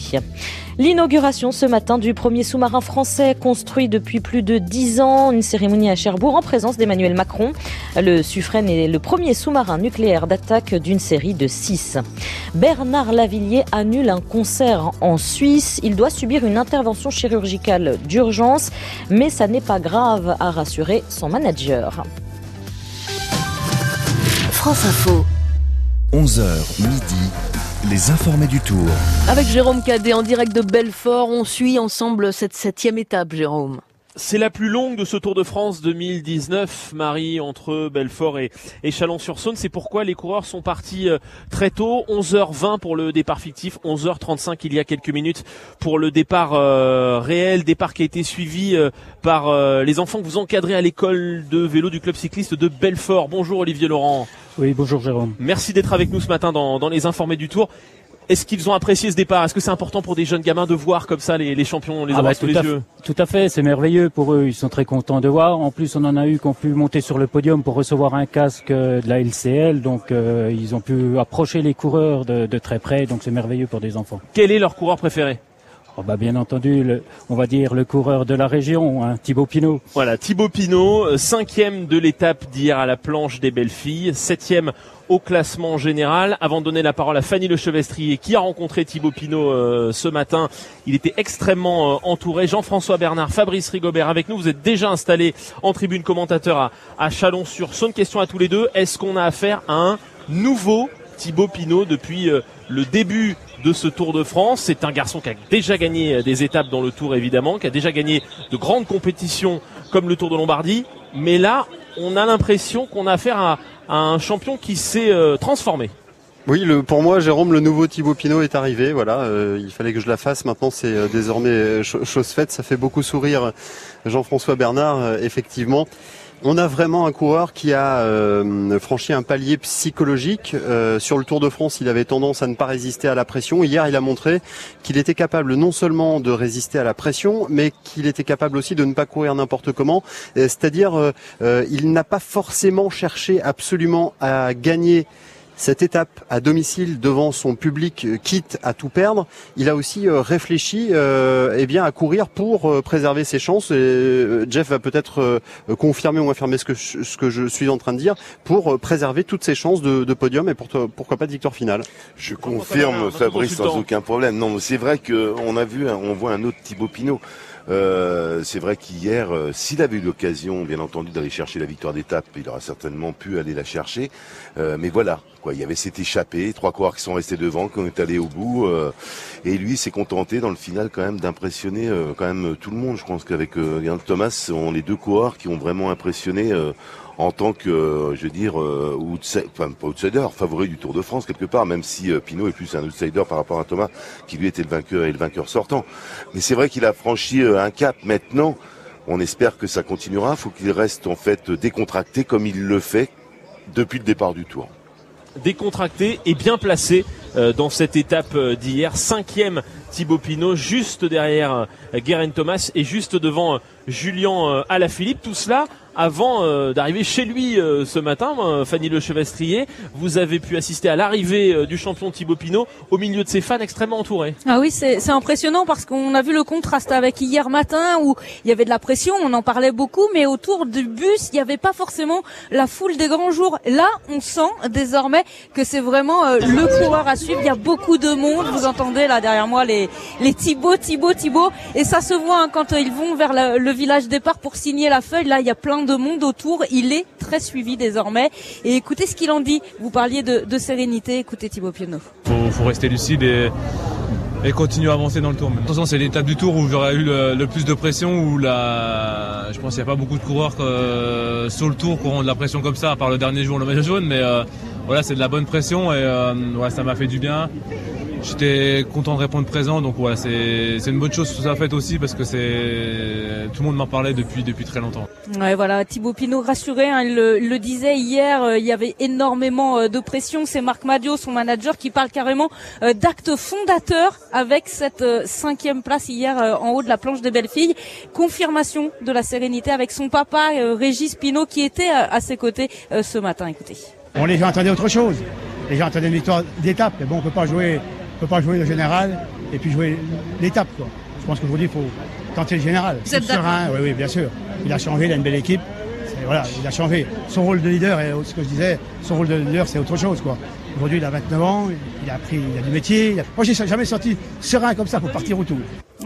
Speaker 7: L'inauguration ce matin du premier sous-marin français construit depuis plus de dix ans, une cérémonie à Cherbourg en présence d'Emmanuel Macron. Le Suffren est le premier sous-marin nucléaire d'attaque d'une série de six. Bernard Lavillier annule un concert en Suisse. Il doit subir une intervention chirurgicale d'urgence, mais ça n'est pas grave, a rassuré son manager.
Speaker 6: France Info.
Speaker 1: 11h midi, les informés du tour.
Speaker 8: Avec Jérôme Cadet en direct de Belfort, on suit ensemble cette septième étape, Jérôme.
Speaker 3: C'est la plus longue de ce Tour de France 2019, Marie, entre Belfort et, et Chalon-sur-Saône. C'est pourquoi les coureurs sont partis euh, très tôt, 11h20 pour le départ fictif, 11h35 il y a quelques minutes pour le départ euh, réel, départ qui a été suivi euh, par les enfants que vous encadrez à l'école de vélo du club cycliste de Belfort. Bonjour Olivier Laurent.
Speaker 18: Oui, bonjour Jérôme.
Speaker 3: Merci d'être avec nous ce matin dans, dans les informés du Tour. Est-ce qu'ils ont apprécié ce départ? Est-ce que c'est important pour des jeunes gamins de voir comme ça les, les champions, les
Speaker 18: Ah
Speaker 3: avoir
Speaker 18: bah,
Speaker 3: sous
Speaker 18: tout,
Speaker 3: les
Speaker 18: à
Speaker 3: yeux?
Speaker 18: fait, tout à fait, c'est merveilleux pour eux, ils sont très contents de voir. En plus, on en a eu qui ont pu monter sur le podium pour recevoir un casque euh, de la LCL, donc euh, ils ont pu approcher les coureurs de, de très près, donc c'est merveilleux pour des enfants.
Speaker 3: Quel est leur coureur préféré?
Speaker 18: Oh bah, bien entendu, on va dire le coureur de la région, hein, Thibaut Pinot.
Speaker 3: Voilà, Thibaut Pinot, euh, cinquième de l'étape d'hier à la planche des belles filles, septième au classement général. Avant de donner la parole à Fanny Lechevestrier qui a rencontré Thibaut Pinot euh, ce matin, il était extrêmement euh, entouré. Jean-François Bernard, Fabrice Rigobert avec nous. Vous êtes déjà installés en tribune commentateur à, à Chalon-sur-Saône. Question à tous les deux. Est-ce qu'on a affaire à un nouveau Thibaut Pinot depuis le début de ce Tour de France. C'est un garçon qui a déjà gagné des étapes dans le Tour évidemment, qui a déjà gagné de grandes compétitions comme le Tour de Lombardie. Mais là, on a l'impression qu'on a affaire à, un champion qui s'est euh, transformé.
Speaker 19: Oui, le, pour moi, Jérôme, le nouveau Thibaut Pinot est arrivé. Voilà, euh, il fallait que je la fasse. Maintenant, c'est euh, désormais cho- chose faite. Ça fait beaucoup sourire Jean-François Bernard, effectivement. On a vraiment un coureur qui a euh, franchi un palier psychologique. Euh, sur le Tour de France, il avait tendance à ne pas résister à la pression. Hier, il a montré qu'il était capable non seulement de résister à la pression, mais qu'il était capable aussi de ne pas courir n'importe comment. Euh, C'est-à-dire, euh, il n'a pas forcément cherché absolument à gagner cette étape à domicile devant son public, euh, quitte à tout perdre, il a aussi euh, réfléchi euh, eh bien à courir pour euh, préserver ses chances. Et, Jeff va peut-être confirmer ou infirmer ce que, je, ce que je suis en train de dire pour préserver toutes ses chances de, de podium et pour, pourquoi pas de victoire finale.
Speaker 20: Je confirme, Fabrice, sans aucun problème. Non, mais c'est vrai qu'on a vu, on voit un autre Thibaut Pinot. Euh, c'est vrai qu'hier, euh, s'il avait eu l'occasion, bien entendu, d'aller chercher la victoire d'étape, il aura certainement pu aller la chercher. Euh, mais voilà, quoi, il y avait cet échappé, trois coureurs qui sont restés devant, qui ont été allés au bout, et lui s'est contenté dans le final quand même d'impressionner quand même tout le monde. Je pense qu'avec Thomas, sont les deux coureurs qui ont vraiment impressionné. En tant que, euh, je veux dire, euh, outside- enfin outsider, favori du Tour de France quelque part, même si euh, Pinot est plus un outsider par rapport à Thomas, qui lui était le vainqueur et le vainqueur sortant. Mais c'est vrai qu'il a franchi un cap maintenant. On espère que ça continuera. Il faut qu'il reste en fait décontracté comme il le fait depuis le départ du Tour.
Speaker 3: décontracté et bien placé dans cette étape d'hier. Cinquième Thibaut Pinot, juste derrière Guerin Thomas et juste devant Julien Alaphilippe. Tout cela avant euh, d'arriver chez lui euh, ce matin, euh, Fanny Le Chevestrier. Vous avez pu assister à l'arrivée du champion Thibaut Pinot au milieu de ses fans extrêmement entourés.
Speaker 2: Ah oui, c'est impressionnant parce qu'on a vu le contraste avec hier matin où il y avait de la pression, on en parlait beaucoup, mais autour du bus, il n'y avait pas forcément la foule des grands jours. Là, on sent désormais que c'est vraiment le coureur à suivre. Il y a beaucoup de monde. Vous entendez là derrière moi les, les Thibaut, Thibaut, Thibaut. Et ça se voit hein, quand ils vont vers le village départ pour signer la feuille. Là, il y a plein de monde autour. Il est très suivi désormais. Et écoutez ce qu'il en dit. Vous parliez de, sérénité. Écoutez Thibaut Pinot.
Speaker 21: faut, faut rester lucide et, continuer à avancer dans le tour. Façon, c'est l'étape du tour où j'aurais eu le, plus de pression, où la, je pense qu'il n'y a pas beaucoup de coureurs euh, sur le tour qui auront de la pression comme ça, à part le dernier jour, le maillot jaune, mais euh, voilà, c'est de la bonne pression et ouais, ça m'a fait du bien. J'étais content de répondre présent, donc voilà, c'est une bonne chose que ça a fait aussi parce que c'est tout le monde m'en parlait depuis depuis très longtemps.
Speaker 2: Ouais, voilà, Thibaut Pinot rassuré, hein, il, le, disait hier, euh, il y avait énormément euh, de pression. C'est Marc Madio, son manager, qui parle carrément euh, d'acte fondateur avec cette cinquième place hier en haut de la planche des belles filles. Confirmation de la sérénité avec son papa Régis Pinot qui était à ses côtés ce matin. Écoutez.
Speaker 22: On les gens attendaient autre chose. Les gens attendaient une victoire d'étape. Mais bon, on peut pas jouer ne peut pas jouer le général et puis jouer l'étape. Je pense qu'aujourd'hui, il faut tenter le général.
Speaker 2: Vous êtes serein,
Speaker 22: oui, oui, bien sûr. Il a changé, il a une belle équipe. Voilà, il a changé. Son rôle de leader, et ce que je disais, son rôle de leader, c'est autre chose. quoi. Aujourd'hui, il a 29 ans, il a appris, il a du métier. Moi, j'ai jamais sorti serein comme ça pour partir au tour.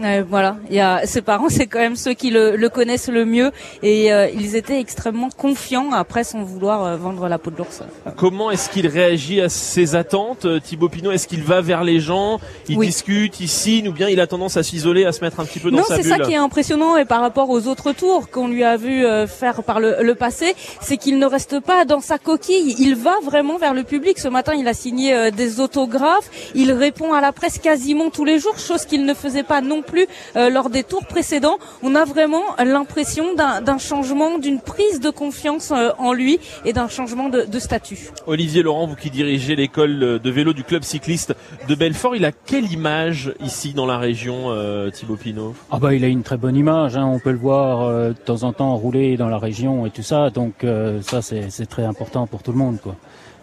Speaker 2: Euh, voilà, il y a ses parents, c'est quand même ceux qui le, le connaissent le mieux, et euh, ils étaient extrêmement confiants après son vouloir euh, vendre la peau de l'ours.
Speaker 3: Comment est-ce qu'il réagit à ses attentes, euh, Thibaut Pinot? Est-ce qu'il va vers les gens, il discute, il signe, ou bien il a tendance à s'isoler, à se mettre un petit peu dans sa
Speaker 2: bulle Non, c'est ça qui est impressionnant, et par rapport aux autres tours qu'on lui a vu faire par le, le passé, c'est qu'il ne reste pas dans sa coquille. Il va vraiment vers le public. Ce matin, il a signé des autographes. Il répond à la presse quasiment tous les jours, chose qu'il ne faisait pas non plus euh, lors des tours précédents. On a vraiment l'impression d'un changement, d'une prise de confiance euh, en lui et d'un changement de, de, statut.
Speaker 3: Olivier Laurent, vous qui dirigez l'école de vélo du club cycliste de Belfort, il a quelle image ici dans la région, euh, Thibaut Pinot?
Speaker 18: Ah bah il a une très bonne image. Hein. On peut le voir euh, de temps en temps rouler dans la région et tout ça. Donc ça c'est très important pour tout le monde quoi.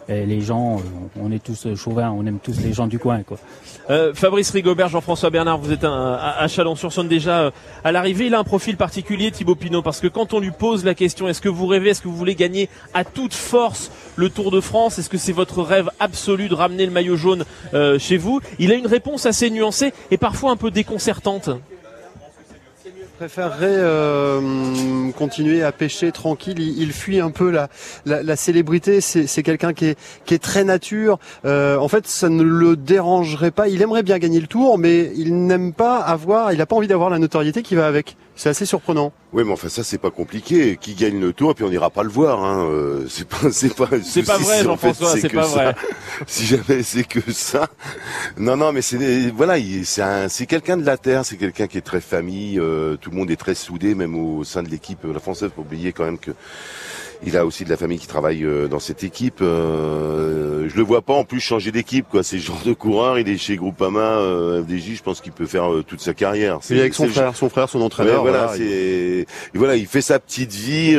Speaker 18: Les gens, on est tous chauvins, on aime tous les gens du coin. Quoi.
Speaker 3: Euh, Fabrice Rigobert, Jean-François Bernard, vous êtes un, à, Chalon-sur-Saône déjà euh, à l'arrivée. Il a un profil particulier, Thibaut Pinot, parce que quand on lui pose la question, est-ce que vous rêvez, est-ce que vous voulez gagner à toute force le Tour de France? Est-ce que c'est votre rêve absolu de ramener le maillot jaune euh, chez vous? Il a une réponse assez nuancée et parfois un peu déconcertante.
Speaker 19: Préférerais euh, continuer à pêcher tranquille. Il, fuit un peu la, la, célébrité. C'est quelqu'un qui est, qui est très nature. Euh, en fait, ça ne le dérangerait pas. Il aimerait bien gagner le tour, mais il n'aime pas avoir, il n'a pas envie d'avoir la notoriété qui va avec. C'est assez surprenant.
Speaker 20: Oui, mais enfin ça c'est pas compliqué. Qui gagne le tour et puis on n'ira pas le voir. Hein. Euh, c'est pas, c'est pas.
Speaker 3: C'est pas vrai, Jean-François. C'est pas vrai.
Speaker 20: si jamais c'est que ça. Non, non, mais c'est voilà, c'est un, c'est quelqu'un de la terre. C'est quelqu'un qui est très famille. Euh, tout le monde est très soudé, même au sein de l'équipe. La française, faut oublier quand même que il a aussi de la famille qui travaille euh, dans cette équipe. Euh, je le vois pas en plus changer d'équipe, quoi. C'est le genre de coureur. Il est chez Groupama, euh, FDJ. Je pense qu'il peut faire toute sa carrière.
Speaker 19: C'est avec son frère, son frère, son entraîneur.
Speaker 20: voilà, c'est voilà, il fait sa petite vie,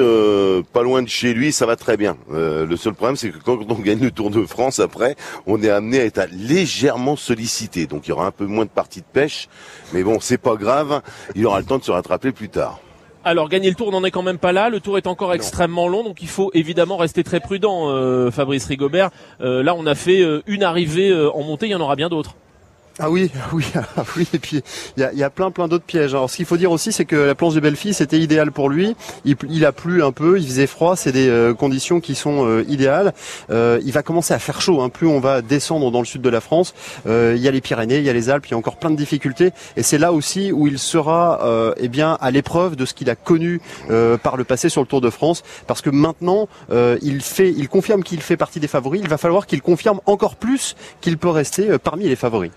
Speaker 20: pas loin de chez lui. Ça va très bien. le seul problème, c'est que quand on gagne le Tour de France, après, on est amené à être légèrement sollicité. Donc il y aura un peu moins de parties de pêche, mais bon, c'est pas grave. Il aura le temps de se rattraper plus tard.
Speaker 3: Alors gagner le tour n'en est quand même pas là. Le tour est encore extrêmement long, donc il faut évidemment rester très prudent. Euh, Fabrice Rigobert. Euh, là, on a fait euh, une arrivée en montée. Il y en aura bien d'autres.
Speaker 19: Ah oui, oui, ah oui. Et puis il y a, y a, plein, plein d'autres pièges. Alors ce qu'il faut dire aussi, c'est que la planche de Bellefille, c'était idéal pour lui. Il, il, a plu un peu, il faisait froid. C'est des euh, conditions qui sont euh, idéales. Euh, il va commencer à faire chaud. Hein. Plus on va descendre dans le sud de la France, il y a les Pyrénées, il y a les Alpes, il y a encore plein de difficultés. Et c'est là aussi où il sera, eh bien, à l'épreuve de ce qu'il a connu par le passé sur le Tour de France, parce que maintenant, il fait, il confirme qu'il fait partie des favoris. Il va falloir qu'il confirme encore plus qu'il peut rester parmi les favoris.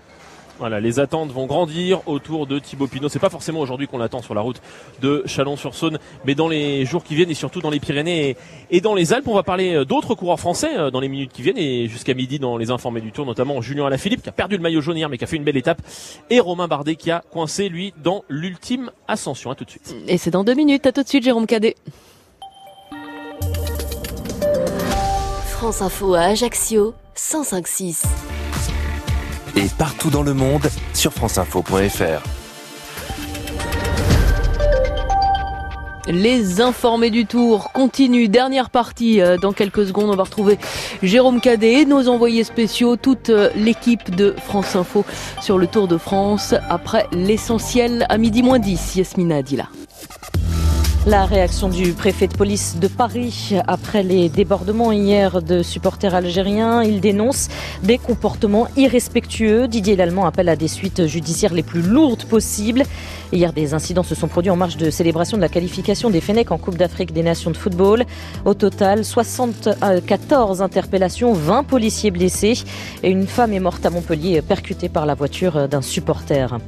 Speaker 3: Voilà, les attentes vont grandir autour de Thibaut Pinot. C'est pas forcément aujourd'hui qu'on l'attend sur la route de Chalon-sur-Saône, mais dans les jours qui viennent et surtout dans les Pyrénées et dans les Alpes. On va parler euh, d'autres coureurs français euh, dans les minutes qui viennent et jusqu'à midi dans les informés du tour, notamment Julien Alaphilippe qui a perdu le maillot jaune hier mais qui a fait une belle étape et Romain Bardet qui a coincé lui dans l'ultime ascension. À tout de suite.
Speaker 8: Et c'est dans deux minutes. À tout de suite, Jérôme Cadet.
Speaker 6: France Info à Ajaccio, 105.6
Speaker 1: et partout dans le monde sur franceinfo.fr.
Speaker 8: Les informés du tour continuent. Dernière partie. Euh, dans quelques secondes, on va retrouver Jérôme Cadet, nos envoyés spéciaux, toute euh, l'équipe de France Info sur le Tour de France après l'essentiel à midi moins 10. Yasmina Adila.
Speaker 7: La réaction du préfet de police de Paris après les débordements hier de supporters algériens. Il dénonce des comportements irrespectueux. Didier Lallemand appelle à des suites judiciaires les plus lourdes possibles. Hier, des incidents se sont produits en marge de célébration de la qualification des Fennecs en Coupe d'Afrique des Nations de football. Au total, 74 interpellations, 20 policiers blessés et une femme est morte à Montpellier percutée par la voiture d'un supporter.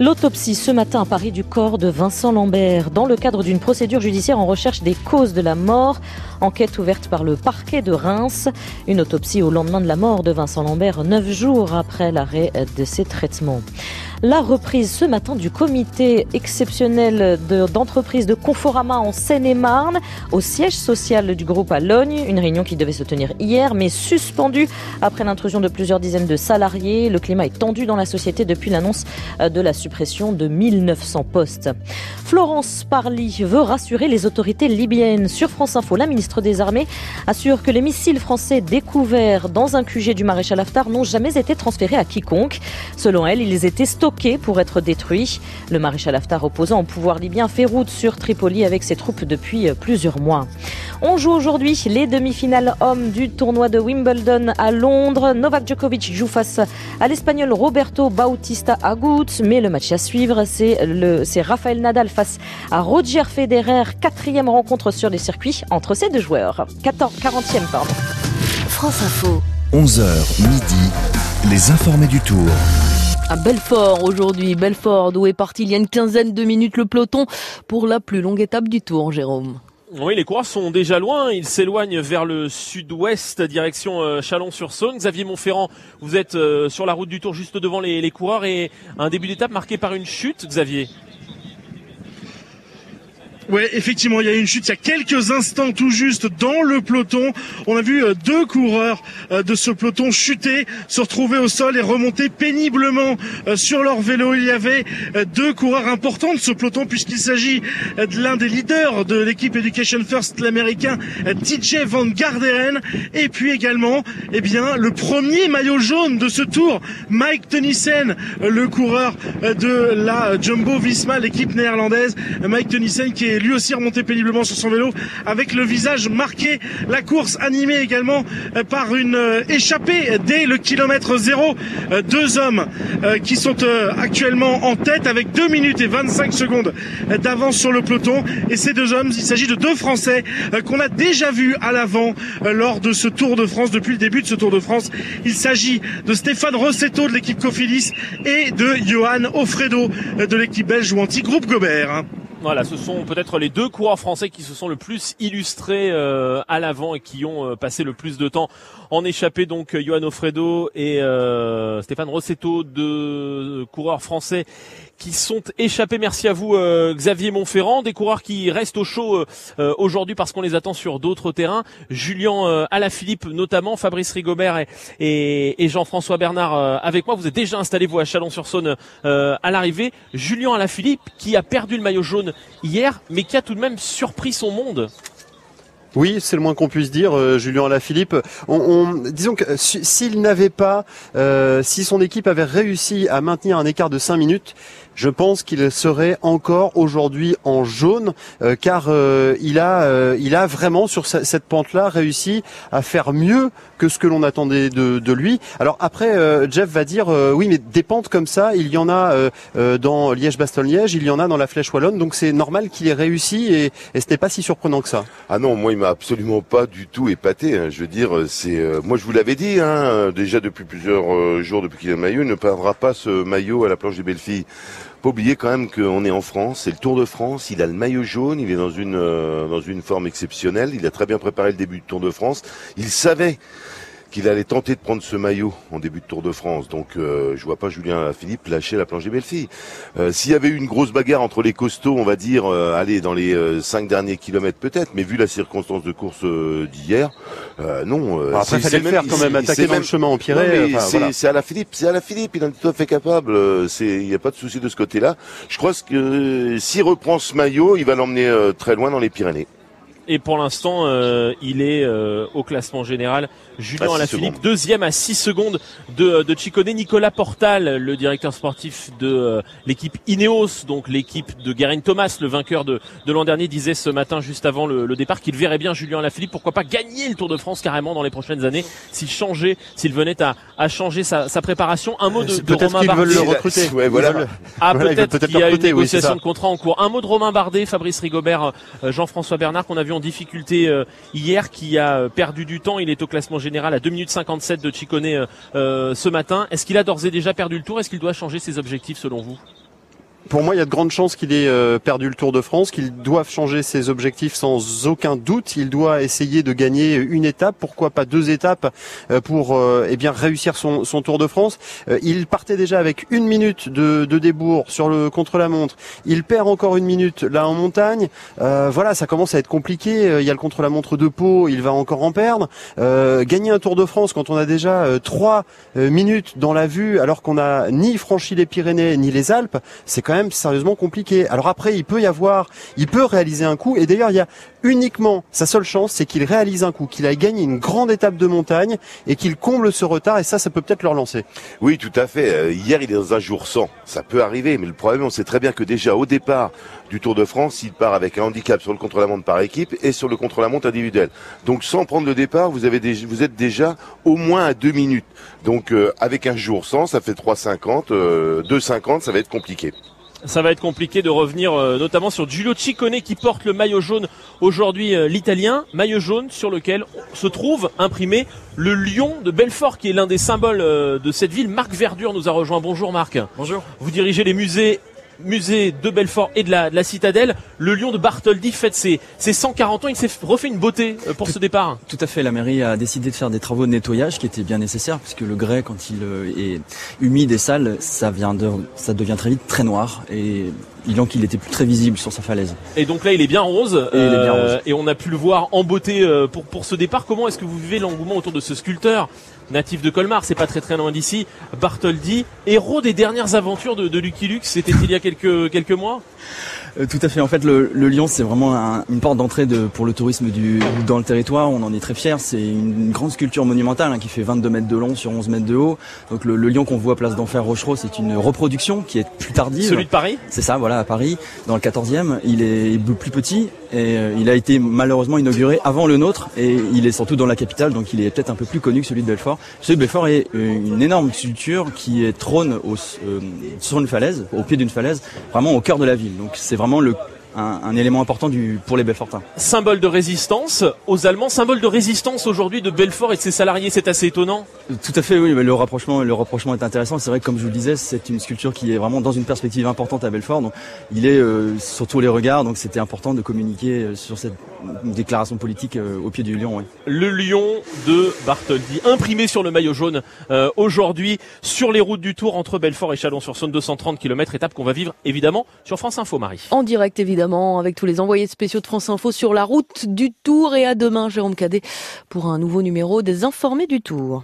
Speaker 7: L'autopsie ce matin à Paris du corps de Vincent Lambert dans le cadre d'une procédure judiciaire en recherche des causes de la mort. Enquête ouverte par le parquet de Reims. Une autopsie au lendemain de la mort de Vincent Lambert, neuf jours après l'arrêt de ses traitements. La reprise ce matin du comité exceptionnel d'entreprise de, Conforama en Seine-et-Marne au siège social du groupe à Logne. Une réunion qui devait se tenir hier mais suspendue après l'intrusion de plusieurs dizaines de salariés. Le climat est tendu dans la société depuis l'annonce de la suppression de 1900 postes. Florence Parly veut rassurer les autorités libyennes. Sur France Info, la ministre des Armées assure que les missiles français découverts dans un QG du maréchal Haftar n'ont jamais été transférés à quiconque. Selon elle, ils étaient stockés pour être détruits. Le maréchal Haftar opposant au pouvoir libyen fait route sur Tripoli avec ses troupes depuis plusieurs mois. On joue aujourd'hui les demi-finales hommes du tournoi de Wimbledon à Londres. Novak Djokovic joue face à l'espagnol Roberto Bautista Agut, mais le match à suivre, c'est le, c'est Rafael Nadal face à Roger Federer, quatrième rencontre sur les circuits entre ces deux joueurs. 14, 40e, pardon.
Speaker 6: France Info.
Speaker 1: 11h midi, les informés du tour.
Speaker 8: À Belfort aujourd'hui, Belfort d'où est parti il y a une quinzaine de minutes le peloton pour la plus longue étape du tour, Jérôme.
Speaker 3: Oui, les coureurs sont déjà loin. Ils s'éloignent vers le sud-ouest, direction euh, Chalon-sur-Saône. Xavier Montferrand, vous êtes euh, sur la route du Tour, juste devant les, les coureurs, et un début d'étape marqué par une chute, Xavier.
Speaker 11: Ouais, effectivement, il y a eu une chute il y a quelques instants tout juste dans le peloton. On a vu euh, deux coureurs euh, de ce peloton chuter, se retrouver au sol et remonter péniblement euh, sur leur vélo. Il y avait deux coureurs importants de ce peloton puisqu'il s'agit de l'un des leaders de l'équipe Education First, l'américain TJ Van Garderen, et puis également, eh bien, le premier maillot jaune de ce tour, Mike Tennyson, le coureur de la Jumbo Visma, l'équipe néerlandaise. Mike Tennyson qui est lui aussi remonté péniblement sur son vélo avec le visage marqué. La course animée également euh, par une euh, échappée dès le kilomètre zéro. Euh, deux hommes qui sont actuellement en tête avec 2 minutes et 25 secondes d'avance sur le peloton. Et ces deux hommes, il s'agit de deux Français qu'on a déjà vus à l'avant lors de ce Tour de France, depuis le début de ce Tour de France. Il s'agit de Stéphane Rossetto de l'équipe Cofidis et de Johan Offredo de l'équipe belge ou anti-groupe Gobert.
Speaker 3: Voilà, ce sont peut-être les deux coureurs français qui se sont le plus illustrés euh, à l'avant et qui ont euh, passé le plus de temps en échappé. Donc Johan Offredo et euh, Stéphane Rossetto, deux coureurs français qui sont échappés. Merci à vous euh, Xavier Montferrand, des coureurs qui restent au chaud euh, euh, aujourd'hui parce qu'on les attend sur d'autres terrains. Julien Alaphilippe notamment, Fabrice Rigobert et, et, et Jean-François Bernard avec moi. Vous êtes déjà installés vous à Chalon-sur-Saône à l'arrivée. Julien Alaphilippe qui a perdu le maillot jaune hier, mais qui a tout de même surpris son monde.
Speaker 19: Oui, c'est le moins qu'on puisse dire, euh, Julien Alaphilippe. On, on, disons que s'il n'avait pas, euh, si son équipe avait réussi à maintenir un écart de 5 minutes, je pense qu'il serait encore aujourd'hui en jaune, euh, car euh, il a, euh, il a vraiment sur cette pente-là réussi à faire mieux que ce que l'on attendait de, lui. Alors après, Jeff va dire oui, mais des pentes comme ça, il y en a dans Liège-Bastogne-Liège, il y en a dans la Flèche wallonne, donc c'est normal qu'il ait réussi et, et ce n'est pas si surprenant que ça.
Speaker 20: Ah non, moi il m'a absolument pas du tout épaté. Hein. Je veux dire, c'est moi je vous l'avais dit hein, déjà depuis plusieurs jours depuis qu'il a le maillot, il ne perdra pas ce maillot à la planche des belles filles pas oublier quand même qu'on est en France, c'est le Tour de France, il a le maillot jaune, il est dans une euh, dans une forme exceptionnelle, il a très bien préparé le début du Tour de France, il savait qu'il allait tenter de prendre ce maillot en début de Tour de France. Donc euh, je vois pas Julien Philippe lâcher la planche des belles filles. Euh, S'il y avait eu une grosse bagarre entre les costauds, on va dire, euh, allez dans les euh, cinq derniers kilomètres peut-être, mais vu la circonstance de course euh, d'hier, non.
Speaker 19: Bon, après, fallait le faire quand même, attaquer dans le chemin empiré.
Speaker 20: c'est voilà. à la Philippe, c'est à la Philippe, il en est tout à fait capable. C'est, il n'y a pas de souci de ce côté-là. Je crois que s'il reprend ce maillot, il va l'emmener très loin dans les Pyrénées.
Speaker 3: Et pour l'instant, euh, il est euh, au classement général. Julien
Speaker 20: À
Speaker 3: Alaphilippe,
Speaker 20: secondes.
Speaker 3: deuxième à 6 secondes de, de Chicone. Nicolas Portal, le directeur sportif de euh, l'équipe Ineos, donc l'équipe de Garin Thomas, le vainqueur de, de l'an dernier, disait ce matin, juste avant le, le départ, qu'il verrait bien Julien Alaphilippe, pourquoi pas gagner le Tour de France carrément dans les prochaines années, s'il changeait, s'il venait à, à changer sa, sa préparation. Un mot de,
Speaker 19: C'est
Speaker 3: de
Speaker 19: peut-être
Speaker 3: Romain
Speaker 19: qu'ils veulent
Speaker 3: Bardet.
Speaker 19: le recruter.
Speaker 20: Ouais, voilà.
Speaker 19: Ils veulent-
Speaker 3: Ah,
Speaker 19: Voilà,
Speaker 3: peut-être qu'il y a une
Speaker 19: oui,
Speaker 3: négociation de contrat en cours. Un mot de Romain Bardet, Fabrice Rigobert, euh, Jean-François Bernard, qu'on a vu en difficulté euh, hier, qui a euh, perdu du temps. Il est au classement général à 2 minutes 57 de Chicone euh, euh, ce matin. Est-ce qu'il a d'ores et déjà perdu le tour? Est-ce qu'il doit changer ses objectifs selon vous?
Speaker 19: Pour moi, il y a de grandes chances qu'il ait euh, perdu le Tour de France, qu'il doive changer ses objectifs sans aucun doute. Il doit essayer de gagner une étape, pourquoi pas deux étapes, euh, pour euh, eh bien réussir son, son Tour de France. Il partait déjà avec une minute de, de débours sur le contre-la-montre. Il perd encore une minute là en montagne. Euh, voilà, ça commence à être compliqué. Il y a le contre-la-montre de Pau, il va encore en perdre. Euh, gagner un Tour de France quand on a déjà trois minutes dans la vue, alors qu'on n'a ni franchi les Pyrénées ni les Alpes, c'est quand même sérieusement compliqué. Alors après, il peut y avoir, il peut réaliser un coup. Et d'ailleurs, il y a uniquement sa seule chance, c'est qu'il réalise un coup, qu'il aille gagner une grande étape de montagne et qu'il comble ce retard. Et ça, ça peut peut-être le relancer.
Speaker 20: Oui, tout à fait. Euh, Hier, il est dans un jour sans. Ça peut arriver, mais le problème, on sait très bien que déjà au départ du Tour de France, il part avec un handicap sur le contre-la-montre par équipe et sur le contre-la-montre individuel. Donc, sans prendre le départ, vous êtes déjà au moins à deux minutes. Donc, euh, avec un jour sans, ça fait 3,50, euh, 2,50, ça va être compliqué.
Speaker 3: Ça va être compliqué de revenir euh, notamment sur Giulio Ciccone qui porte le maillot jaune aujourd'hui euh, l'italien, maillot jaune sur lequel se trouve imprimé le lion de Belfort qui est l'un des symboles euh, de cette ville. Marc Verdure nous a rejoint. Bonjour Marc.
Speaker 23: Bonjour.
Speaker 3: Vous dirigez les musées musée de Belfort et de la, de la citadelle. Le lion de Bartholdi fête ses, ses 140 ans. Il s'est refait une beauté euh, pour ce départ.
Speaker 23: Tout à fait, la mairie a décidé de faire des travaux de nettoyage qui étaient bien nécessaires puisque le grès, quand il euh, est humide et sale, ça, vient de, ça devient très vite très noir et il donc il était plus très visible sur sa falaise.
Speaker 3: Et donc là, il est bien rose.
Speaker 23: Et il est bien
Speaker 3: euh,
Speaker 23: rose.
Speaker 3: et on a pu le voir en beauté euh, pour, pour ce départ. Comment est-ce que vous vivez l'engouement autour de ce sculpteur natif de Colmar? C'est pas très très loin d'ici. Bartholdi, héros des dernières aventures de, de Lucky Luke. C'était il y a quelques, quelques mois?
Speaker 23: Euh, tout à fait. En fait, le, le lion, c'est vraiment un- une porte d'entrée de, pour le tourisme du, dans le territoire. On en est très fiers. C'est une, grande sculpture monumentale hein, qui fait 22 mètres de long sur 11 mètres de haut. Donc le, le lion qu'on voit à Place d'Enfer Rochereau, c'est une reproduction qui est plus tardive.
Speaker 3: Celui de Paris?
Speaker 23: C'est ça, voilà, à Paris, dans le 14e. Il est plus petit et euh, il a été malheureusement inauguré avant le nôtre et il est surtout dans la capitale, donc il est peut-être un peu plus connu que celui de Belfort. Celui de Belfort est euh, une énorme sculpture qui est trône euh, sur une falaise, au pied d'une falaise, vraiment au cœur de la ville. Donc c'est vraiment le un, un élément important du, pour les Belfortins.
Speaker 3: Symbole de résistance aux Allemands, symbole de résistance aujourd'hui de Belfort et de ses salariés. C'est assez étonnant.
Speaker 23: Tout à fait, oui. mais Le rapprochement, le rapprochement est intéressant. C'est vrai que, comme je vous le disais, c'est une sculpture qui est vraiment dans une perspective importante à Belfort. Donc, il est euh, sur tous les regards. Donc, c'était important de communiquer euh, sur cette déclaration politique euh, au pied du lion. Oui.
Speaker 3: le lion de Bartholdi, imprimé sur le maillot jaune euh, aujourd'hui sur les routes du Tour entre Belfort et Chalon-sur-Saône, 230 km, étape qu'on va vivre évidemment sur France Info, Marie.
Speaker 8: En direct avec tous les envoyés spéciaux de France Info sur la route du Tour et à demain, Jérôme Cadet, pour un nouveau numéro des Informés du Tour.